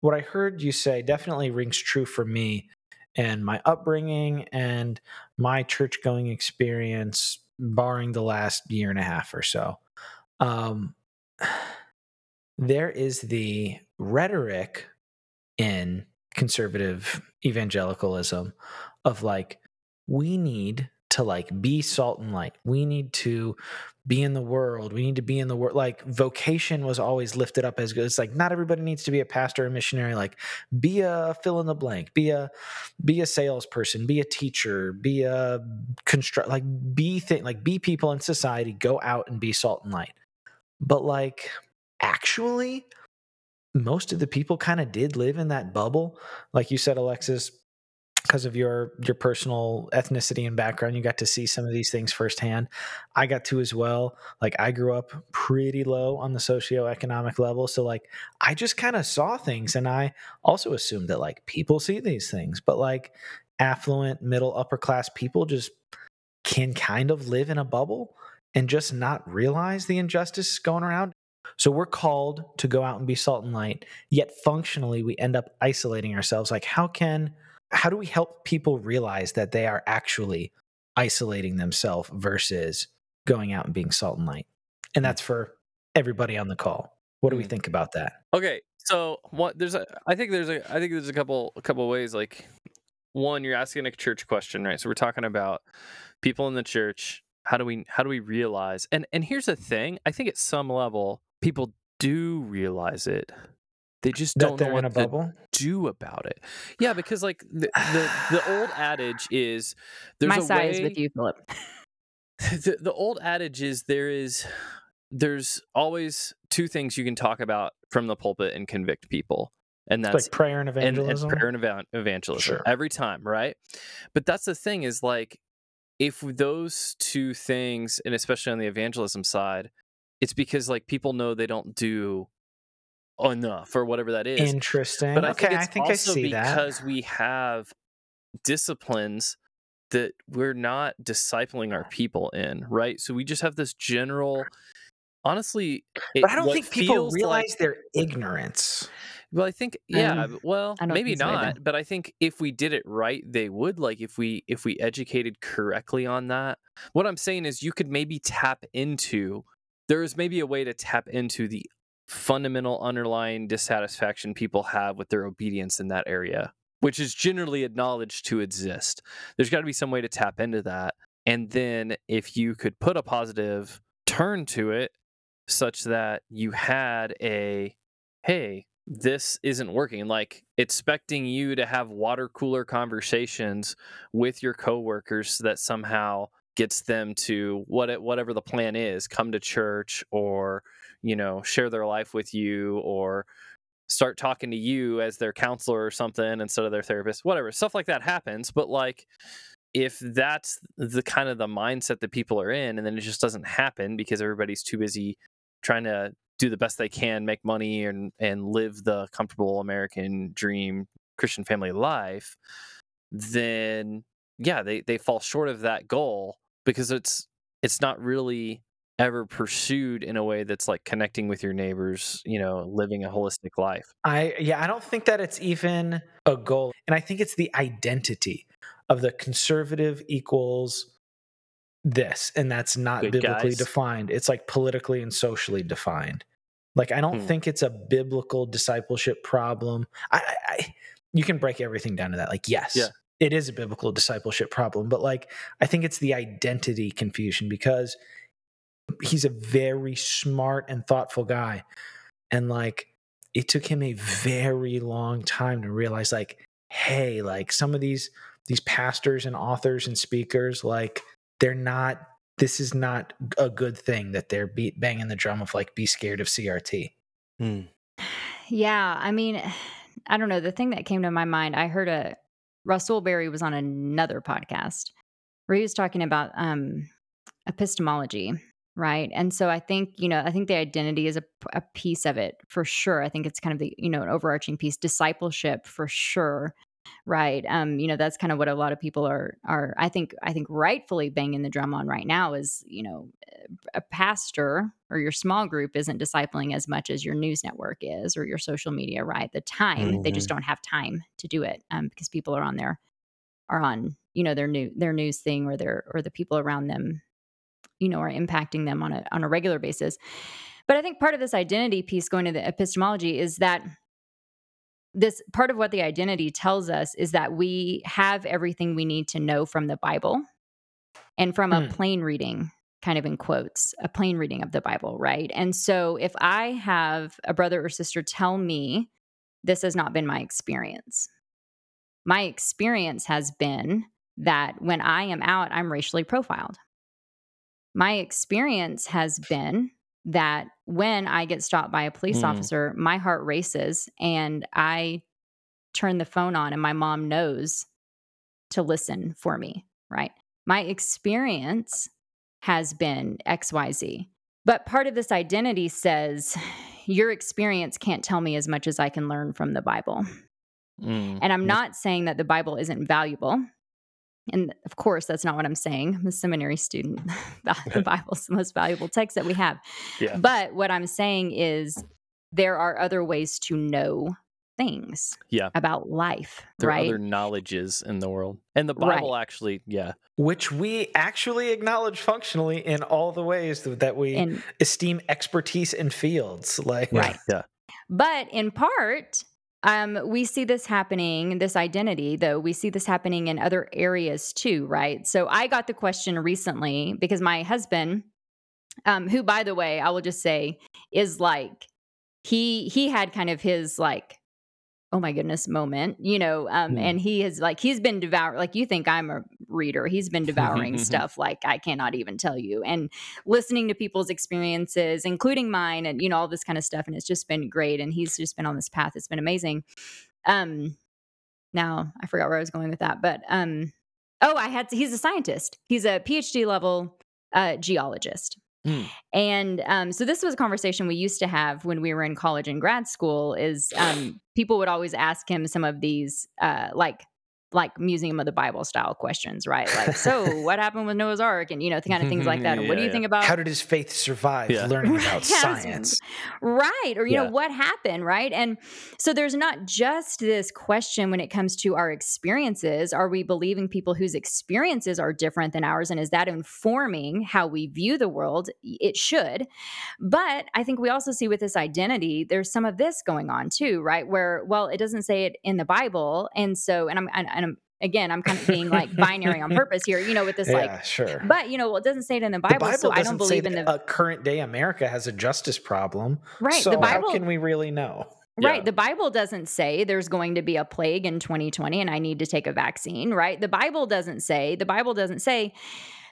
What I heard you say definitely rings true for me and my upbringing and my church going experience, barring the last year and a half or so. Um, there is the rhetoric in conservative evangelicalism of like, we need to like be salt and light. We need to be in the world. We need to be in the world. Like vocation was always lifted up as good. It's like not everybody needs to be a pastor or missionary. Like be a fill in the blank. Be a be a salesperson. Be a teacher. Be a construct. Like be thing. Like be people in society. Go out and be salt and light. But like actually, most of the people kind of did live in that bubble. Like you said, Alexis, because of your your personal ethnicity and background you got to see some of these things firsthand. I got to as well like i grew up pretty low on the socioeconomic level so like i just kind of saw things and i also assumed that like people see these things but like affluent middle upper class people just can kind of live in a bubble and just not realize the injustice going around. So we're called to go out and be salt and light yet functionally we end up isolating ourselves. Like how can how do we help people realize that they are actually isolating themselves versus going out and being salt and light? And that's for everybody on the call. What do we Mm. think about that? Okay, so what there's a I think there's a I think there's a couple a couple ways like one you're asking a church question, right? So we're talking about people in the church. How do we how do we realize? And and here's the thing, I think at some level people do realize it. They just That don't know they're a what to bubble. do about it. Yeah, because like the the, the old adage is there's My a side is way with you, Philip. the, the old adage is there is there's always two things you can talk about from the pulpit and convict people and that's like prayer and and, and evangelism. prayer and evan- evangelism Sure. every time right but that's the thing is like if those two things and especially on the evangelism side it's because like people know they don't do enough or whatever that is Interesting. but I okay, think I it's think I also see that. because we have disciplines that we're not discipling our people in, right? So we just have this general. Honestly, it, But I don't think people realize Like, their ignorance. well, I think yeah. Um, well, I don't maybe think so either. not. But I think if we did it right, they would. Like if we if we educated correctly on that. What I'm saying is, you could maybe tap into. There is maybe a way to tap into the fundamental underlying dissatisfaction people have with their obedience in that area, which is generally acknowledged to exist. There's got to be some way to tap into that. And then if you could put a positive turn to it such that you had a, hey, this isn't working, like expecting you to have water cooler conversations with your coworkers that somehow gets them to what whatever the plan is, come to church or you know share their life with you or start talking to you as their counselor or something instead of their therapist whatever stuff like that happens but like if that's the kind of the mindset that people are in and then it just doesn't happen because everybody's too busy trying to do the best they can make money and and live the comfortable american dream christian family life then yeah they they fall short of that goal because it's it's not really ever pursued in a way that's like connecting with your neighbors you know living a holistic life I yeah, I don't think that it's even a goal. And I think it's the identity of the conservative equals this, and that's not Good biblically guys. defined. It's like politically and socially defined. Like I don't Hmm. think it's a biblical discipleship problem. I, I, I you can break everything down to that. Like yes, Yeah. it is a biblical discipleship problem, but like I think it's the identity confusion because he's a very smart and thoughtful guy, and like it took him a very long time to realize like hey like some of these these pastors and authors and speakers like they're not this is not a good thing that they're beat banging the drum of like be scared of crt Hmm. Yeah, I mean, I don't know. The thing that came to my mind, I heard a Russell Berry was on another podcast where he was talking about um, epistemology, right? And so I think you know, I think the identity is a, a piece of it for sure. I think it's kind of the you know an overarching piece, discipleship for sure, right? Um, you know, that's kind of what a lot of people are are. I think I think rightfully banging the drum on right now is you know a pastor or your small group isn't discipling as much as your news network is or your social media right the time they just don't have time to do it um, because people are on their are on you know their new their news thing or their or the people around them you know are impacting them on a on a regular basis. But i think part of this identity piece going to the epistemology is that this part of what the identity tells us is that we have everything we need to know from the bible and from a Hmm. plain reading kind of in quotes a plain reading of the bible right? And so if i have a brother or sister tell me this has not been my experience. My experience has been that when i am out i'm racially profiled my experience has been that when i get stopped by a police Hmm. officer my heart races and i turn the phone on and my mom knows to listen for me right my experience has been XYZ. But part of this identity says your experience can't tell me as much as I can learn from the Bible. Mm. And I'm not saying that the Bible isn't valuable. And of course, that's not what I'm saying. I'm a seminary student. the the Bible's the most valuable text that we have. Yeah. But what I'm saying is there are other ways to know things Yeah. about life, there right? are other knowledges in the world and the Right. bible actually yeah which we actually acknowledge functionally in all the ways that we and esteem expertise in fields like Right. Yeah. But in part, um, we see this happening, this identity, though, we see this happening in other areas too, right? So I got the question recently because my husband, um, who, by the way, I will just say is like, he he had kind of his like oh my goodness moment you know um Hmm. and he has like he's been devoured like you think i'm a reader he's been devouring stuff like i cannot even tell you and listening to people's experiences including mine and you know all this kind of stuff and it's just been great and he's just been on this path it's been amazing um now i forgot where i was going with that but um oh i had he's a scientist he's a phd level uh geologist Hmm. and um, so this was a conversation we used to have when we were in college and grad school. Is um, people would always ask him some of these uh, like like Museum of the Bible style questions, right? Like, so what happened with Noah's Ark, and you know, the kind of things like that. And what do you yeah. think about How did his faith survive Yeah. learning about Yes. science? right or you Yeah. know what happened right and so there's not just this question when it comes to our experiences are we believing people whose experiences are different than ours and is that informing how we view the world it should but i think we also see with this identity there's some of this going on too right where well it doesn't say it in the bible and so and i'm and, and i'm again i'm kind of being like binary on purpose here you know with this yeah, like sure. but you know well it doesn't say it in the the bible, Bible so i don't believe in the uh, current day America has a justice problem. right So the bible how can we really know? Right. Yeah. The Bible doesn't say there's going to be a plague in 2020 and I need to take a vaccine, right? The Bible doesn't say, the Bible doesn't say,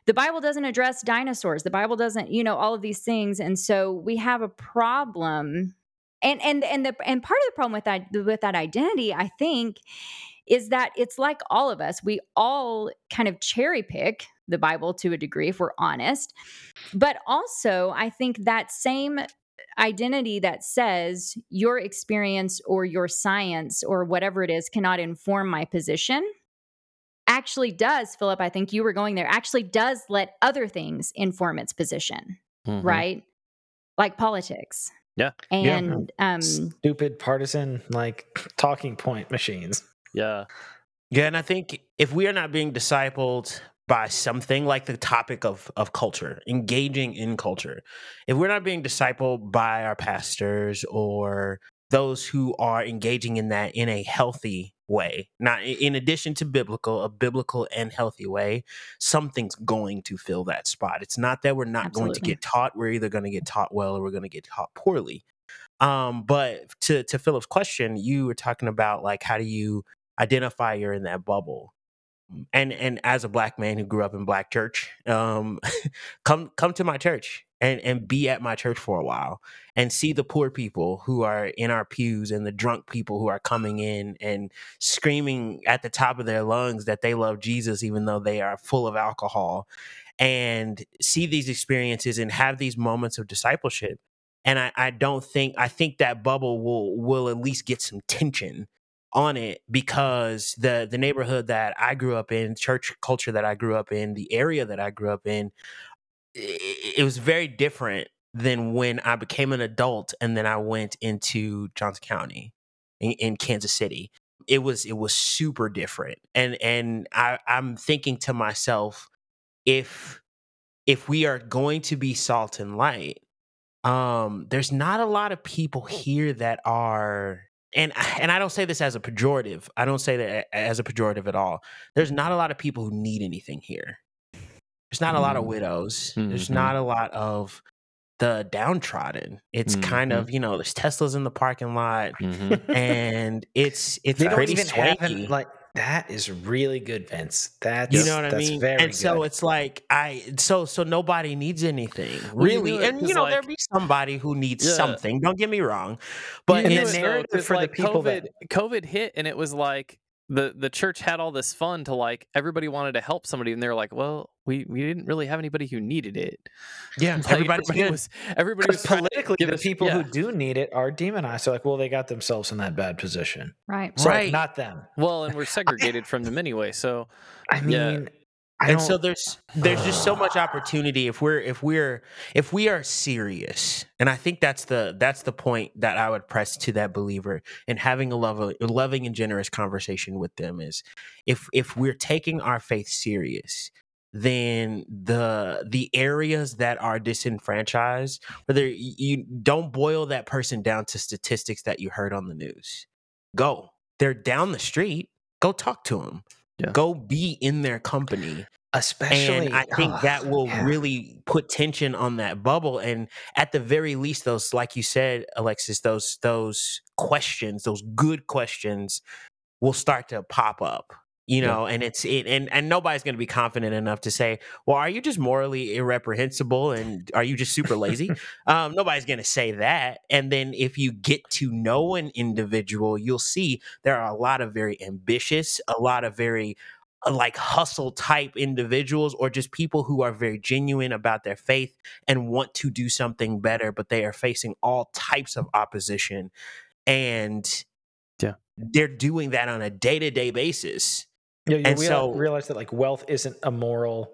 the Bible doesn't address dinosaurs. The Bible doesn't, you know, all of these things. And so we have a problem. And and and the and part of the problem with that with that identity, I think, is that it's like all of us. We all kind of cherry pick the Bible to a degree, if we're honest. But also, I think that same identity that says your experience or your science or whatever it is cannot inform my position actually does, Philip, I think you were going there, actually does let other things inform its position, Mhm. right? Like politics. Yeah. Yeah. And um Stupid partisan like talking point machines. Yeah. Yeah, and I think if we are not being discipled by something like the topic of of culture, engaging in culture, if we're not being discipled by our pastors or those who are engaging in that in a healthy way, not in addition to biblical, a biblical and healthy way, something's going to fill that spot. It's not that we're not going to get taught; we're either going to get taught well or we're going to get taught poorly. Um, but to to Philip's question, you were talking about like how do you identify you're in that bubble. And and as a black man who grew up in black church um come come to my church and and be at my church for a while and see the poor people who are in our pews and the drunk people who are coming in and screaming at the top of their lungs that they love Jesus even though they are full of alcohol and see these experiences and have these moments of discipleship. And I, I don't think I think that bubble will will at least get some tension on it because the the neighborhood that I grew up in, church culture that I grew up in, the area that I grew up in, it, it was very different than when I became an adult and then I went into Johnson County in, in Kansas City. It was it was super different, and and I, I'm thinking to myself, if if we are going to be salt and light, um, there's not a lot of people here that are and and I don't say this as a pejorative. I don't say that as a pejorative at all. There's not a lot of people who need anything here. There's not a lot of Mm. widows. There's Mhm. not a lot of the downtrodden. It's kind Mhm. of you know there's Teslas in the parking lot, Mhm. and it's it's they don't pretty swanky. an, like that is really good, Vince. That's You know what I mean? Very and so good. it's like I so so nobody needs anything Well, you really, knew it and 'cause, you know like- there'll be somebody who needs Yeah. something. Don't get me wrong, but And You the narrative it's it, though, narrative 'cause, for the people COVID, that- COVID hit, and it was like the the church had all this fun to like everybody wanted to help somebody, and they were like, "Well, we we didn't really have anybody who needed it." yeah, Like, everybody's everybody was everybody was politically, the us- people yeah. who do need it are demonized. So like, well, they got themselves in that bad position. right. So like, Right. not them. well, and we're segregated from them anyway. So I mean, Yeah. I and so there's there's just so much opportunity if we're if we're if we are serious. And i think that's the that's the point that i would press to that believer and having a love loving and generous conversation with them is if if we're taking our faith serious then the the areas that are disenfranchised whether you don't boil that person down to statistics that you heard on the news. Go. They're down the street. Go talk to them Yeah. go be in their company Especially, and I think ugh, that will yeah. really put tension on that bubble. And at the very least, those, like you said, Alexis, those those questions, those good questions, will start to pop up. You Yeah. know, and it's it, and and nobody's going to be confident enough to say, "Well, are you just morally irreprehensible and are you just super lazy?" um, nobody's going to say that. And then if you get to know an individual, you'll see there are a lot of very ambitious, a lot of very uh, like hustle type individuals or just people who are very genuine about their faith and want to do something better but they are facing all types of opposition and Yeah. they're doing that on a day-to-day basis Yeah, you And real- so- realize that like wealth isn't a moral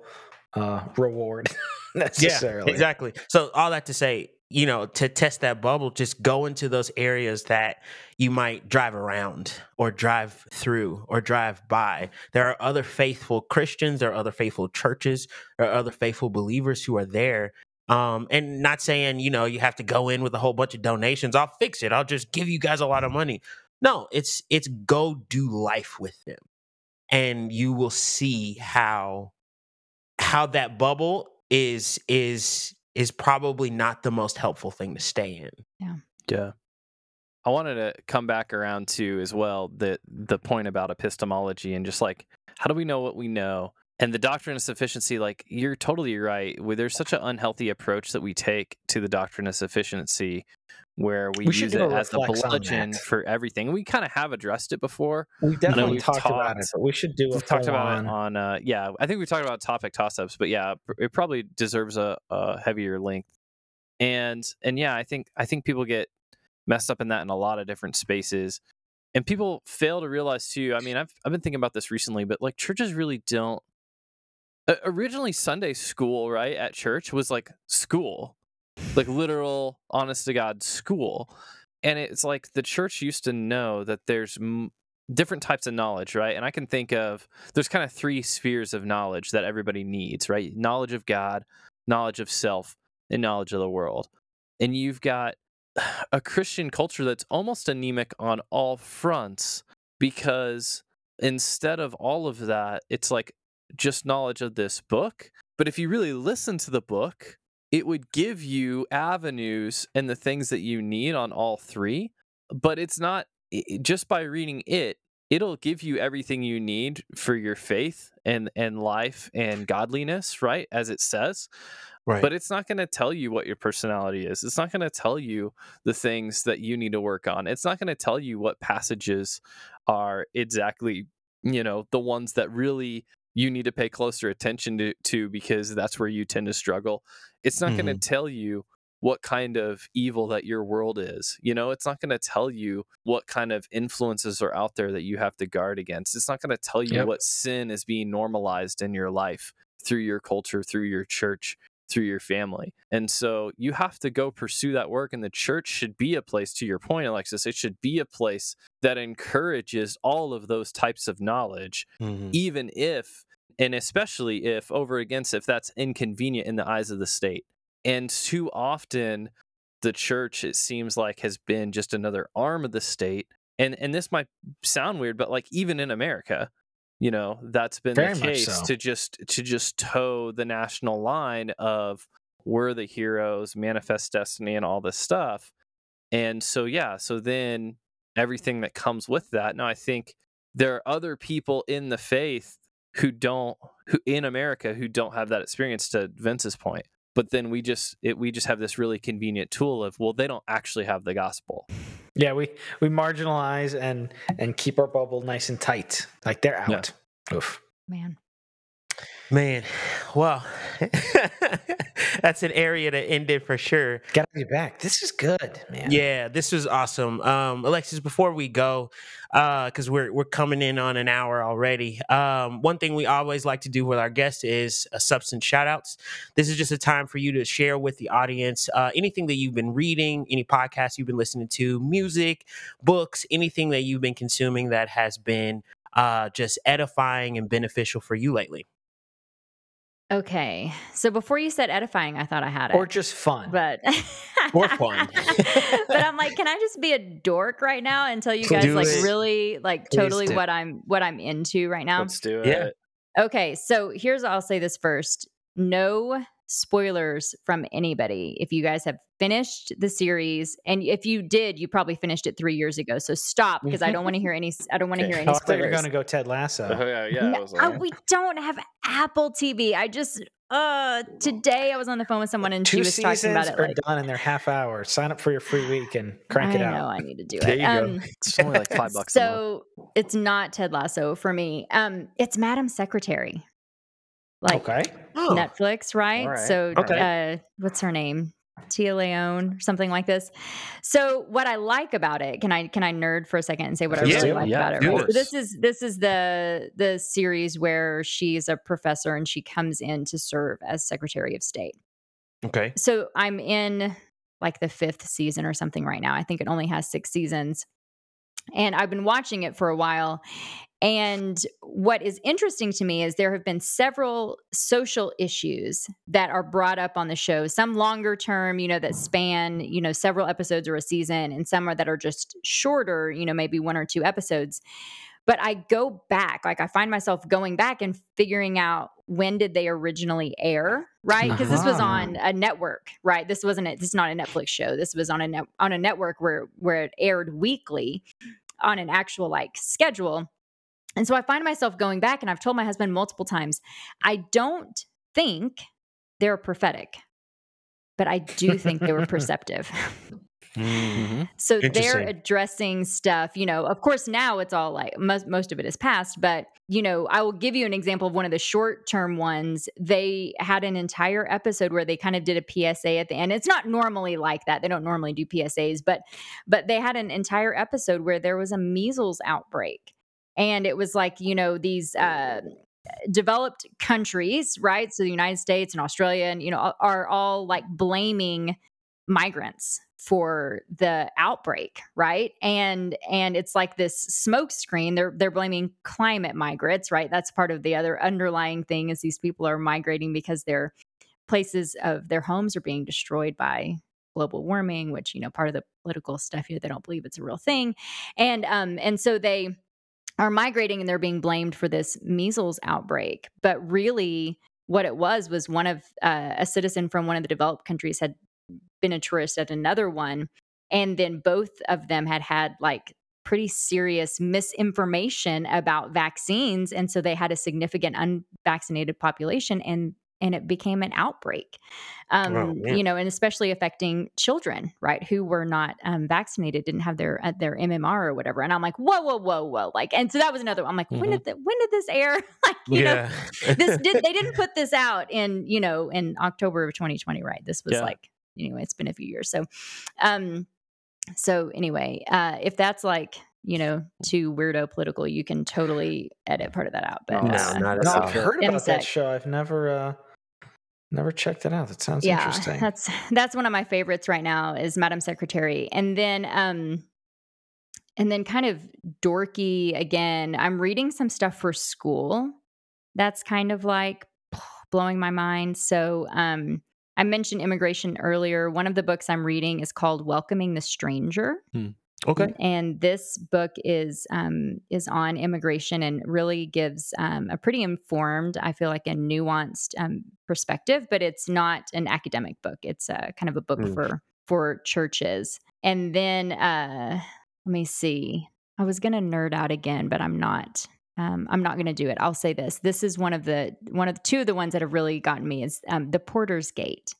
uh, reward necessarily. exactly. So all that to say you know to test that bubble just go into those areas that you might drive around or drive through or drive by. There are other faithful christians there are other faithful churches there are other faithful believers who are there. Um, and not saying you know you have to go in with a whole bunch of donations i'll fix it i'll just give you guys a lot of money. No it's it's go do life with them and you will see how how that bubble is is is probably not the most helpful thing to stay in. Yeah. Yeah. I wanted to come back around to as well the the point about epistemology and just like how do we know what we know? And the doctrine of sufficiency, like you're totally right. There's such an unhealthy approach that we take to the doctrine of sufficiency, where we, We use it as the bludgeon for everything. We kind of have addressed it before. We definitely we've talked, about it, but we should do a We've talked about it full-on- uh, yeah. I think we've talked about topic toss ups, but yeah, it probably deserves a, a heavier length. And and yeah, I think I think people get messed up in that in a lot of different spaces, and people fail to realize too. I mean, I've I've been thinking about this recently, but like churches really don't. Uh, originally, Sunday school, right at church, was like school, like literal, honest to God school, and it's like the church used to know that there's m- different types of knowledge, right? And I can think of there's kind of three spheres of knowledge that everybody needs, right? Knowledge of God, knowledge of self, and knowledge of the world. And you've got a Christian culture that's almost anemic on all fronts because instead of all of that, it's like just knowledge of this book. But if you really listen to the book, it would give you avenues and the things that you need on all three. But it's not just by reading it, it'll give you everything you need for your faith and and life and godliness, right? As it says. Right. But it's not going to tell you what your personality is. It's not going to tell you the things that you need to work on. It's not going to tell you what passages are exactly, you know, the ones that really you need to pay closer attention to, to because that's where you tend to struggle. It's not going to mm-hmm. tell you what kind of evil that your world is. You know, it's not going to tell you what kind of influences are out there that you have to guard against. It's not going to tell you Yep. what sin is being normalized in your life through your culture, through your church, through your family. And so you have to go pursue that work. And the church should be a place, to your point, Alexis, it should be a place that encourages all of those types of knowledge, Mhm. even if, and especially if, over against, if that's inconvenient in the eyes of the state. And too often, the church, it seems like, has been just another arm of the state. And, and this might sound weird, but like even in America, you know that's been Very the case so. to just to just toe the national line of we're the heroes manifest destiny and all this stuff. And so yeah so then everything that comes with that. Now i think there are other people in the faith who don't who in america who don't have that experience to vince's point. But then we just it, we just have this really convenient tool of well they don't actually have the gospel Yeah, we we marginalize and and keep our bubble nice and tight. Like they're Yeah. out. Oof. Man. Man, well, that's an area to end it for sure. Gotta be back. This is good, man. Yeah, this was awesome. Um, Alexis, before we go, because we're we're coming in on an hour already. Um, one thing we always like to do with our guests is a substance shout outs. This is just a time for you to share with the audience uh, anything that you've been reading, any podcasts you've been listening to, music, books, anything that you've been consuming that has been uh, just edifying and beneficial for you lately. Okay. So before you said edifying, I thought I had it. Or just fun. but Or fun. but I'm like, can I just be a dork right now and tell you guys do like it. really like Please totally do. what I'm what I'm into right now? let's do Yeah. it Okay, so here's I'll say this first. No spoilers from anybody. If you guys have finished the series, and if you did, you probably finished it three years ago. So stop because I don't want to hear any. I don't want to Okay. hear any I thought you were spoilers. going to go Ted Lasso. Oh, yeah, yeah. No, I was like, we don't have Apple TV. I just uh today I was on the phone with someone and she Two was talking about it. are Like, done in their half hour. Sign up for your free week and crank I it know out. I need to do There it. you go. Um, it's only like five bucks. so it's not Ted Lasso for me. Um, it's Madam Secretary, like okay. Oh, Netflix, right? All right. So, Okay. uh, what's her name? Téa Leoni, or something like this. So, what I like about it, can I can I nerd for a second and say what I Yeah, really like yeah, about it? Right? So this is this is the the series where she's a professor and she comes in to serve as Secretary of State. okay. So I'm in like the fifth season or something right now. I think it only has six seasons. And I've been watching it for a while. And what is interesting to me is there have been several social issues that are brought up on the show, some longer term, you know, that span, you know, several episodes or a season, and some are that are just shorter, you know, maybe one or two episodes. But I go back, like I find myself going back and figuring out when did they originally air, right? Because this was Uh-huh. on a network, right? This wasn't a, this is not a Netflix show. This was on a net, on a network where where it aired weekly on an actual like schedule. And so I find myself going back and I've told my husband multiple times, I don't think they're prophetic, but I do think they were perceptive. Mhm. So they're addressing stuff, you know, of course now it's all like most most of it is past, but you know, I will give you an example of one of the short-term ones. They had an entire episode where they kind of did a PSA at the end. It's not normally like that. They don't normally do PSAs, but but they had an entire episode where there was a measles outbreak. And it was like, you know, these uh developed countries, right? So the United States and Australia and you know are all like blaming migrants for the outbreak right? And and it's like this smoke screen they're they're blaming climate migrants right? That's part of the other underlying thing is these people are migrating because their places of their homes are being destroyed by global warming which you know part of the political stuff here they don't believe it's a real thing. And um and so they are migrating and they're being blamed for this measles outbreak. But really what it was was one of uh, a citizen from one of the developed countries had been a tourist at another one and then both of them had had like pretty serious misinformation about vaccines and so they had a significant unvaccinated population and and it became an outbreak um man. you know and especially affecting children right who were not um, vaccinated didn't have their uh, their mmr or whatever and i'm like whoa whoa whoa whoa like and so that was another one i'm like when Mhm. did the, when did this air like you know this did they didn't put this out in you know in october of 2020 right this was Yeah. like anyway it's been a few years so um so anyway uh if that's like you know too weirdo political you can totally edit part of that out but No, uh, not at No, all. I've heard about that show. I've never uh never checked it out. That sounds yeah interesting. that's that's one of my favorites right now is madam secretary and then um and then kind of dorky again i'm reading some stuff for school that's kind of like blowing my mind so um i mentioned immigration earlier one of the books i'm reading is called welcoming the stranger Okay. and this book is um, is on immigration and really gives um, a pretty informed, I feel like a nuanced um, perspective. But it's not an academic book; it's a kind of a book Mm. for for churches. And then uh, let me see. I was going to nerd out again, but I'm not. Um, I'm not going to do it. I'll say this: this is one of the one of the two of the ones that have really gotten me is um, the Porter's Gate.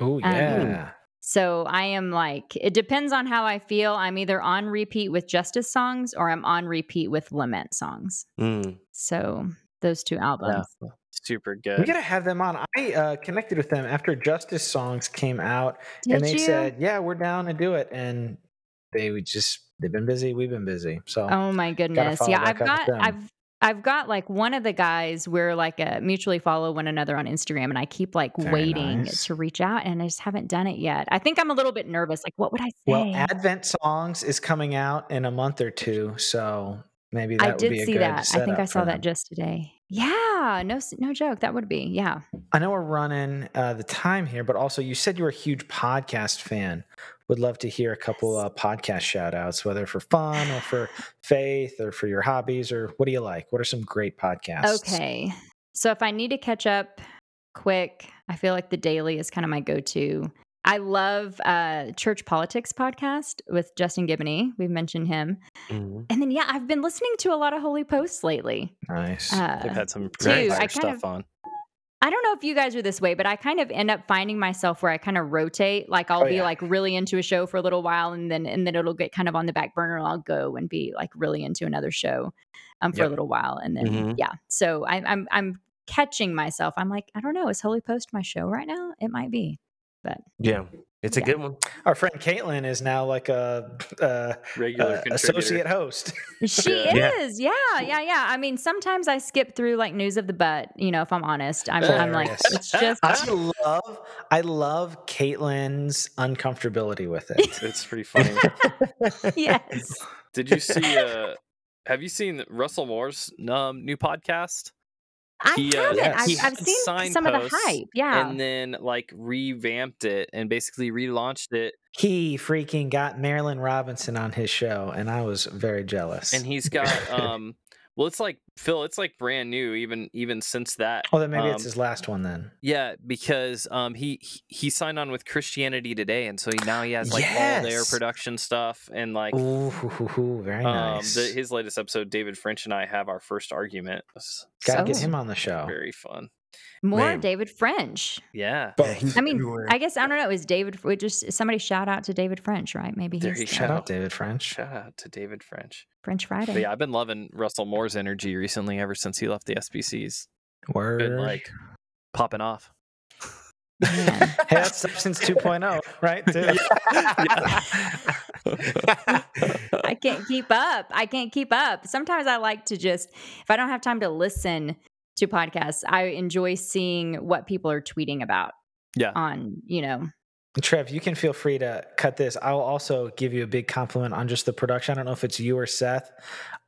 oh um, yeah. So I am like, it depends on how I feel. I'm either on repeat with Justice songs or I'm on repeat with Lament songs. Mm. So those two albums. Yeah. Super good. we good. gotta have them on. I uh, connected with them after Justice songs came out, and they you? said, "Yeah, we're down to do it." And they would just they've been busy. We've been busy. So Oh my goodness. Yeah, I've got. I've I've got like one of the guys we're like uh, mutually follow one another on Instagram and I keep like Very waiting nice. to reach out and I just haven't done it yet. I think I'm a little bit nervous. Like what would I say? well, Advent songs is coming out in a month or two, so maybe that I would did be a see good that. I think I saw that just today. Yeah, no no joke. That would be. Yeah. I know we're running uh, the time here, but also you said you were a huge podcast fan. Would love to hear a couple uh, podcast shout outs, whether for fun or for faith or for your hobbies or what do you like? What are some great podcasts? Okay. So if I need to catch up quick, I feel like the daily is kind of my go-to. I love uh Church Politics podcast with Justin Giboney. We've mentioned him. Mhm. And then yeah, I've been listening to a lot of Holy Posts lately. Nice. Uh, They've had some Dude, pretty I stuff of- on. I don't know if you guys are this way, but I kind of end up finding myself where I kind of rotate. Like I'll Oh, be yeah. like really into a show for a little while, and then and then it'll get kind of on the back burner. and I'll go and be like really into another show um, for a little while, and then Mhm. yeah. So I, I'm I'm catching myself. I'm like I don't know. Is Holy Post my show right now? It might be, but Yeah, it's a Yeah. good one. Our friend Kaitlyn is now like a, uh Regular uh, associate host. she Yeah. is. Yeah, yeah, yeah. I mean, sometimes I skip through like news of the butt. You know, if I'm honest, I'm I'm like it's just I love I love Kaitlyn's uncomfortability with it. It's pretty funny. yes. Did you see? Uh, have you seen Russell Moore's um, new podcast? I He, uh, haven't. yes. I've, He I've had seen some of the signposts hype. Yeah. and then like revamped it and basically relaunched it. he freaking got Marilynne Robinson on his show, and I was very jealous. And he's got um, well, it's like Phil. It's like brand new, even even since that. oh, then maybe it's um, his last one then. Yeah, because um he he- signed on with Christianity Today, and so he now he has like all their production stuff and like Ooh, very um nice. the, his latest episode. David French and I have our first argument. Gotta get him on the show. very fun. More Man. David French. Yeah, Yeah, I mean, everywhere. I guess I don't know. Is David we just somebody shout out to David French, right? Maybe he's you the Shout out David French. shout out to David French. French But Friday. yeah, I've been loving Russell Moore's energy recently. Ever since he left the SBCs, Word. been like popping off. Man. hey, that's Substance 2.0, right? Too? I can't keep up. I can't keep up. Sometimes I like to just if I don't have time to listen to podcasts, I enjoy seeing what people are tweeting about Yeah. on, you know. Trev, you can feel free to cut this. I'll also give you a big compliment on just the production. I don't know if it's you or Seth.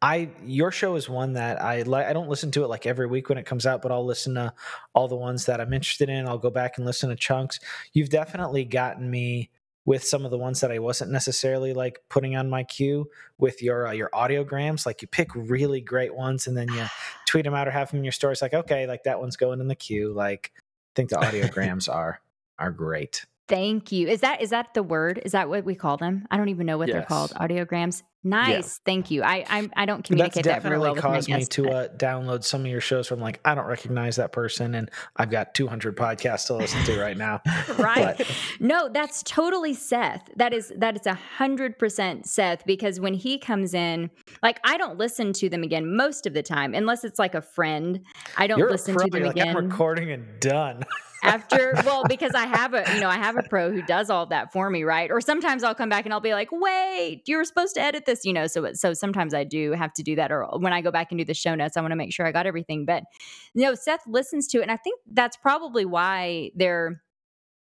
I your show is one that I like. I don't listen to it like every week when it comes out, but I'll listen to all the ones that I'm interested in. I'll go back and listen to chunks. You've definitely gotten me with some of the ones that I wasn't necessarily like putting on my queue with your uh, your audiograms. Like you pick really great ones and then you tweet them out or have them in your stories. Like okay, like that one's going in the queue. Like I think the audiograms are are great. Thank you. Is that is that the word? Is that what we call them? I don't even know what they're called. Audiograms. Nice. Thank you. I I, I don't That's communicate that very definitely well with my caused me guests, to uh, download some of your shows from like I don't recognize that person, and I've got 200 podcasts to listen to right now. right But- no that's totally seth that is that is a hundred percent seth because when he comes in like i don't listen to them again most of the time unless it's like a friend i don't You're listen to them like, again I'm recording and done. after well because i have a you know i have a pro who does all that for me right or sometimes i'll come back and i'll be like wait you were supposed to edit this you know so so sometimes i do have to do that or when i go back and do the show notes i want to make sure i got everything but you know seth listens to it and i think that's probably why they're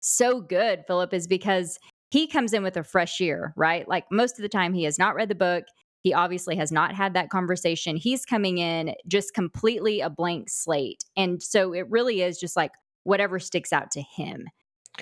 so good philip is because he comes in with a fresh ear right like most of the time he has not read the book he obviously has not had that conversation he's coming in just completely a blank slate and so it really is just like whatever sticks out to him.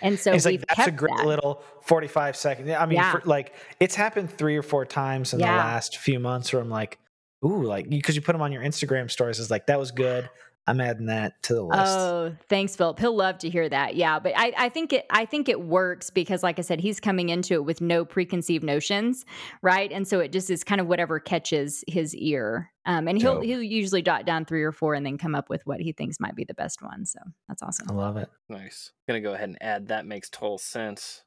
And so it's we've like that's a great that. little 45 second. I mean, Yeah. for, like it's happened three or four times in the last few months where I'm like, ooh, like because you put them on your Instagram stories. It's like that was good. I'm adding that to the list. Oh, thanks, Philip. He'll love to hear that. Yeah, but I, I think it I think it works because, like I said, he's coming into it with no preconceived notions, right? And so it just is kind of whatever catches his ear. Um, and he'll Dope. he'll usually jot down three or four and then come up with what he thinks might be the best one. So that's awesome. I love it. Nice. Gonna go ahead and add that makes total sense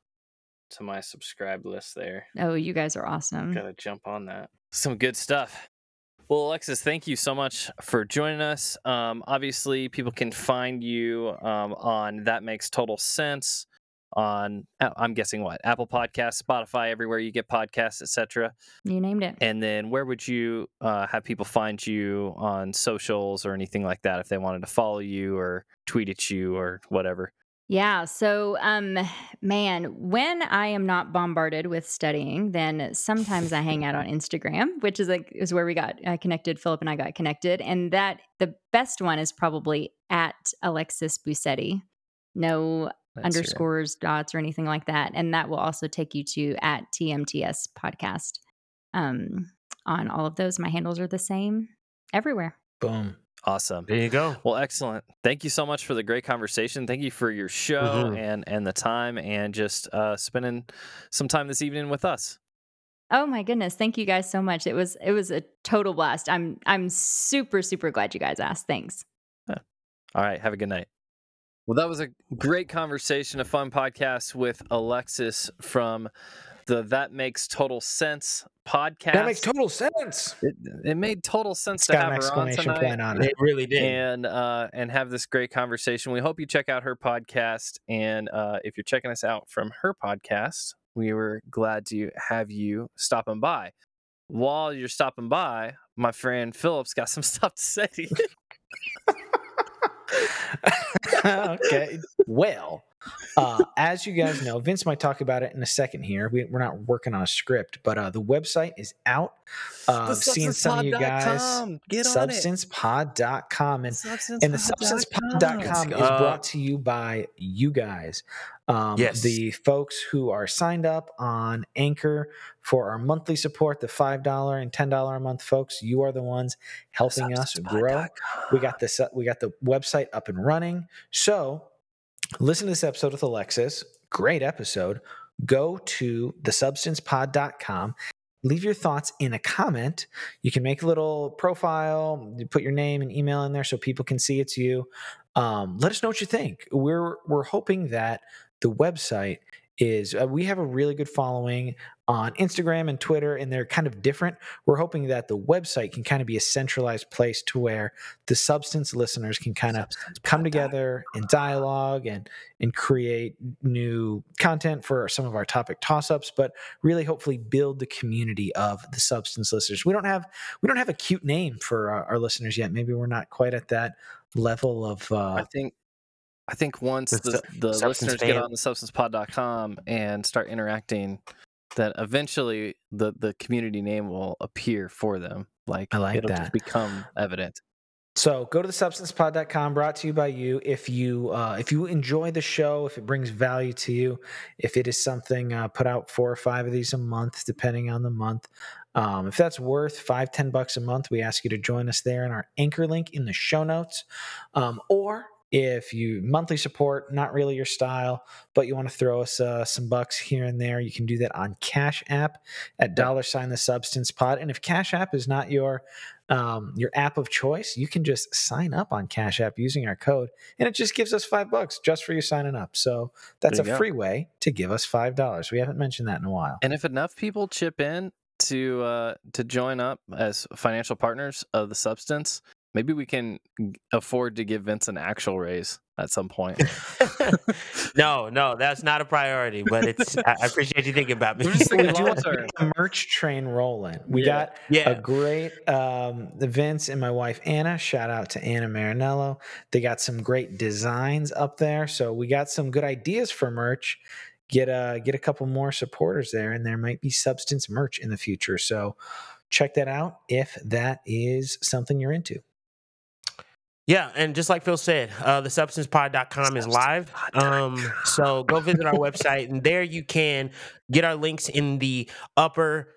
to my subscribe list there. Oh, you guys are awesome. Gotta jump on that. Some good stuff. Well, Alexis, thank you so much for joining us. Um, obviously, people can find you um, on That Makes Total Sense on I'm guessing what Apple Podcasts, Spotify, everywhere you get podcasts, etc. You named it. And then where would you uh, have people find you on socials or anything like that if they wanted to follow you or tweet at you or whatever? Yeah. So, um, man, when I am not bombarded with studying, then sometimes I hang out on Instagram, which is like is where we got uh, connected. Philip and I got connected, and that the best one is probably at Alexis Busetti. No it. underscores, dots, or anything like that, and that will also take you to at TMTS podcast. Um, on all of those, my handles are the same everywhere. Boom. Awesome. There you go. Well, excellent. Thank you so much for the great conversation. Thank you for your show Mhm. and and the time and just uh, spending some time this evening with us. Oh my goodness. Thank you guys so much. It was it was a total blast. I'm I'm super, super glad you guys asked. Thanks. All right. Have a good night. Well, that was a great conversation, a fun podcast with Alexis from the That Makes Total Sense podcast. That makes total sense. it, it made total sense It's to have an her on tonight. point on it. It really did. and uh, and have this great conversation. We hope you check out her podcast, and uh, if you're checking us out from her podcast, we were glad to have you stopping by. While you're stopping by, my friend Philip's got some stuff to say to you. okay. Well, uh, as you guys know, Vince might talk about it in a second here. We, we're not working on a script, but uh, the website is out. Uh, seeing some of you guys, SubstancePod.com. Get on substancepod.com. And and the substancepod.com is brought to you by you guys. Um, Yes. The folks who are signed up on Anchor for our monthly support, the $5 and $10 a month folks, you are the ones helping us grow. We got this, uh, we got the website up and running. So listen to this episode with Alexis. Great episode. Go to thesubstancepod.com leave your thoughts in a comment. You can make a little profile, you put your name and email in there so people can see it's you. Um, let us know what you think. We're we're hoping that the website is uh, we have a really good following on Instagram and Twitter, and they're kind of different. We're hoping that the website can kind of be a centralized place to where the substance listeners can kind of come together and dialogue and and create new content for some of our topic toss-ups but really hopefully build the community of the substance listeners. We don't have we don't have a cute name for our, our listeners yet. Maybe we're not quite at that level of I uh think I think once The the, the substance listeners get fan. on the substancepod.com and start interacting, that eventually the the community name will appear for them. Like I like it'll that. just become evident. So go to the substancepod.com, brought to you by you. If you uh, if you enjoy the show, if it brings value to you, if it is something uh, put out four or five of these a month, depending on the month. Um, if that's worth five, ten bucks a month, we ask you to join us there in our anchor link in the show notes. Um, or if you monthly support, not really your style, but you want to throw us uh, some bucks here and there, you can do that on Cash App at dollar sign the substance pod. And if Cash App is not your um, your app of choice, you can just sign up on Cash App using our code, and it just gives us five bucks just for you signing up. So that's a go. free way to give us five dollars. We haven't mentioned that in a while. And if enough people chip in to uh, to join up as financial partners of the substance, maybe we can afford to give Vince an actual raise at some point. no, no, that's not a priority, but it's. I I appreciate you thinking about me. We're just thinking long term. the merch train rolling. We Yeah. got yeah, a great um, the Vince and my wife Anna. Shout out to Anna Marinello. They got some great designs up there, so we got some good ideas for merch. Get a get a couple more supporters there, and there might be substance merch in the future. So check that out if that is something you're into. Yeah, and just like Phil said, uh, the substancepod.com is live. Um, so go visit our website, and there you can get our links in the upper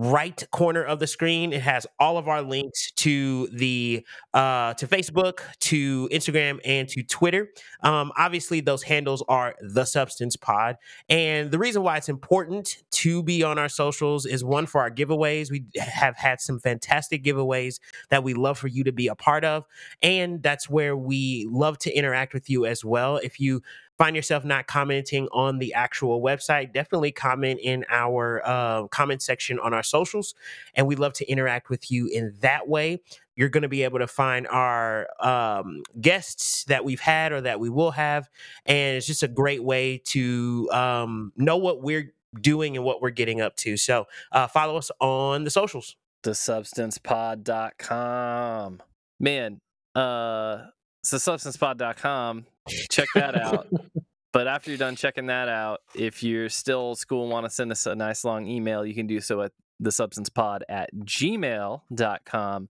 right corner of the screen. It has all of our links to the uh, to Facebook, to Instagram, and to Twitter. Um, obviously, those handles are the Substance Pod, and the reason why it's important to be on our socials is one for our giveaways. We have had some fantastic giveaways that we love for you to be a part of and that's where we love to interact with you as well if you find yourself not commenting on the actual website definitely comment in our uh, comment section on our socials and we love to interact with you in that way you're going to be able to find our um, guests that we've had or that we will have and it's just a great way to um, know what we're doing and what we're getting up to so uh, follow us on the socials thesubstancepod.com. Man, uh so substancepod.com. Check that out. but after you're done checking that out, if you're still old school and want to send us a nice long email, you can do so at thesubstancepod at gmail.com.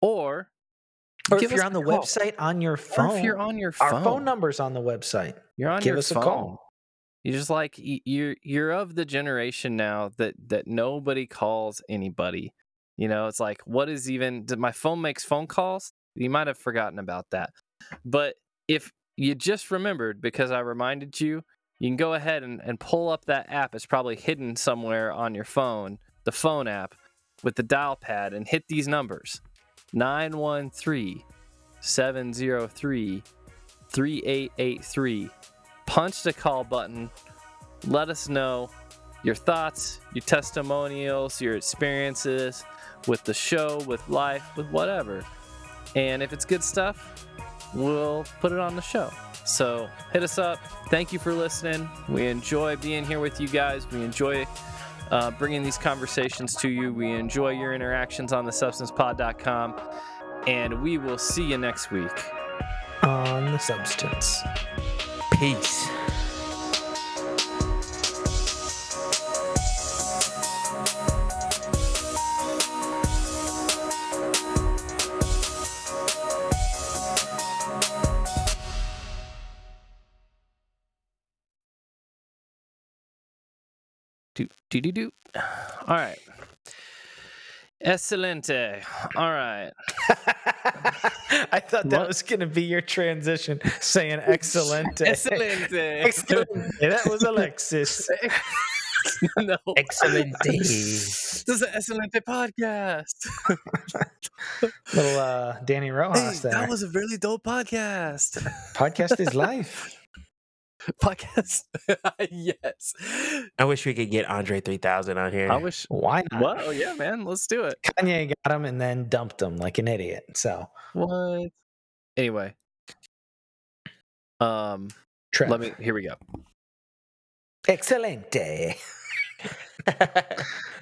Or Or give if you're on the call. website on your Or phone, if you're on your phone, our phone number's on the website. you're on give your us a phone. call. You're just like you're you're of the generation now that that nobody calls anybody. You know, it's like what is even did my phone makes phone calls? You might have forgotten about that. But if you just remembered because I reminded you, you can go ahead and, and pull up that app. It's probably hidden somewhere on your phone, the phone app with the dial pad, and hit these numbers 913 703 3883. Punch the call button. Let us know your thoughts, your testimonials, your experiences with the show, with life, with whatever. And if it's good stuff, we'll put it on the show. So hit us up. Thank you for listening. We enjoy being here with you guys. We enjoy uh, bringing these conversations to you. We enjoy your interactions on the substancepod.com. And we will see you next week. On the substance. Peace. Do do do do. All right. Excelente. All right. I thought that What? was going to be your transition, saying excellent. Excelente. Excellent. That was Alexis. no. Excellent day. This is the Excelente podcast. Little uh, Dani Rojas there. that was a really dope podcast. Podcast is life. podcast. yes. I wish we could get Andre 3000 on here. I wish. Why not? What? Oh yeah, man. Let's do it. Kanye got him and then dumped him like an idiot. So, What? Anyway. Um. Trev. Let me. Here we go. Excelente.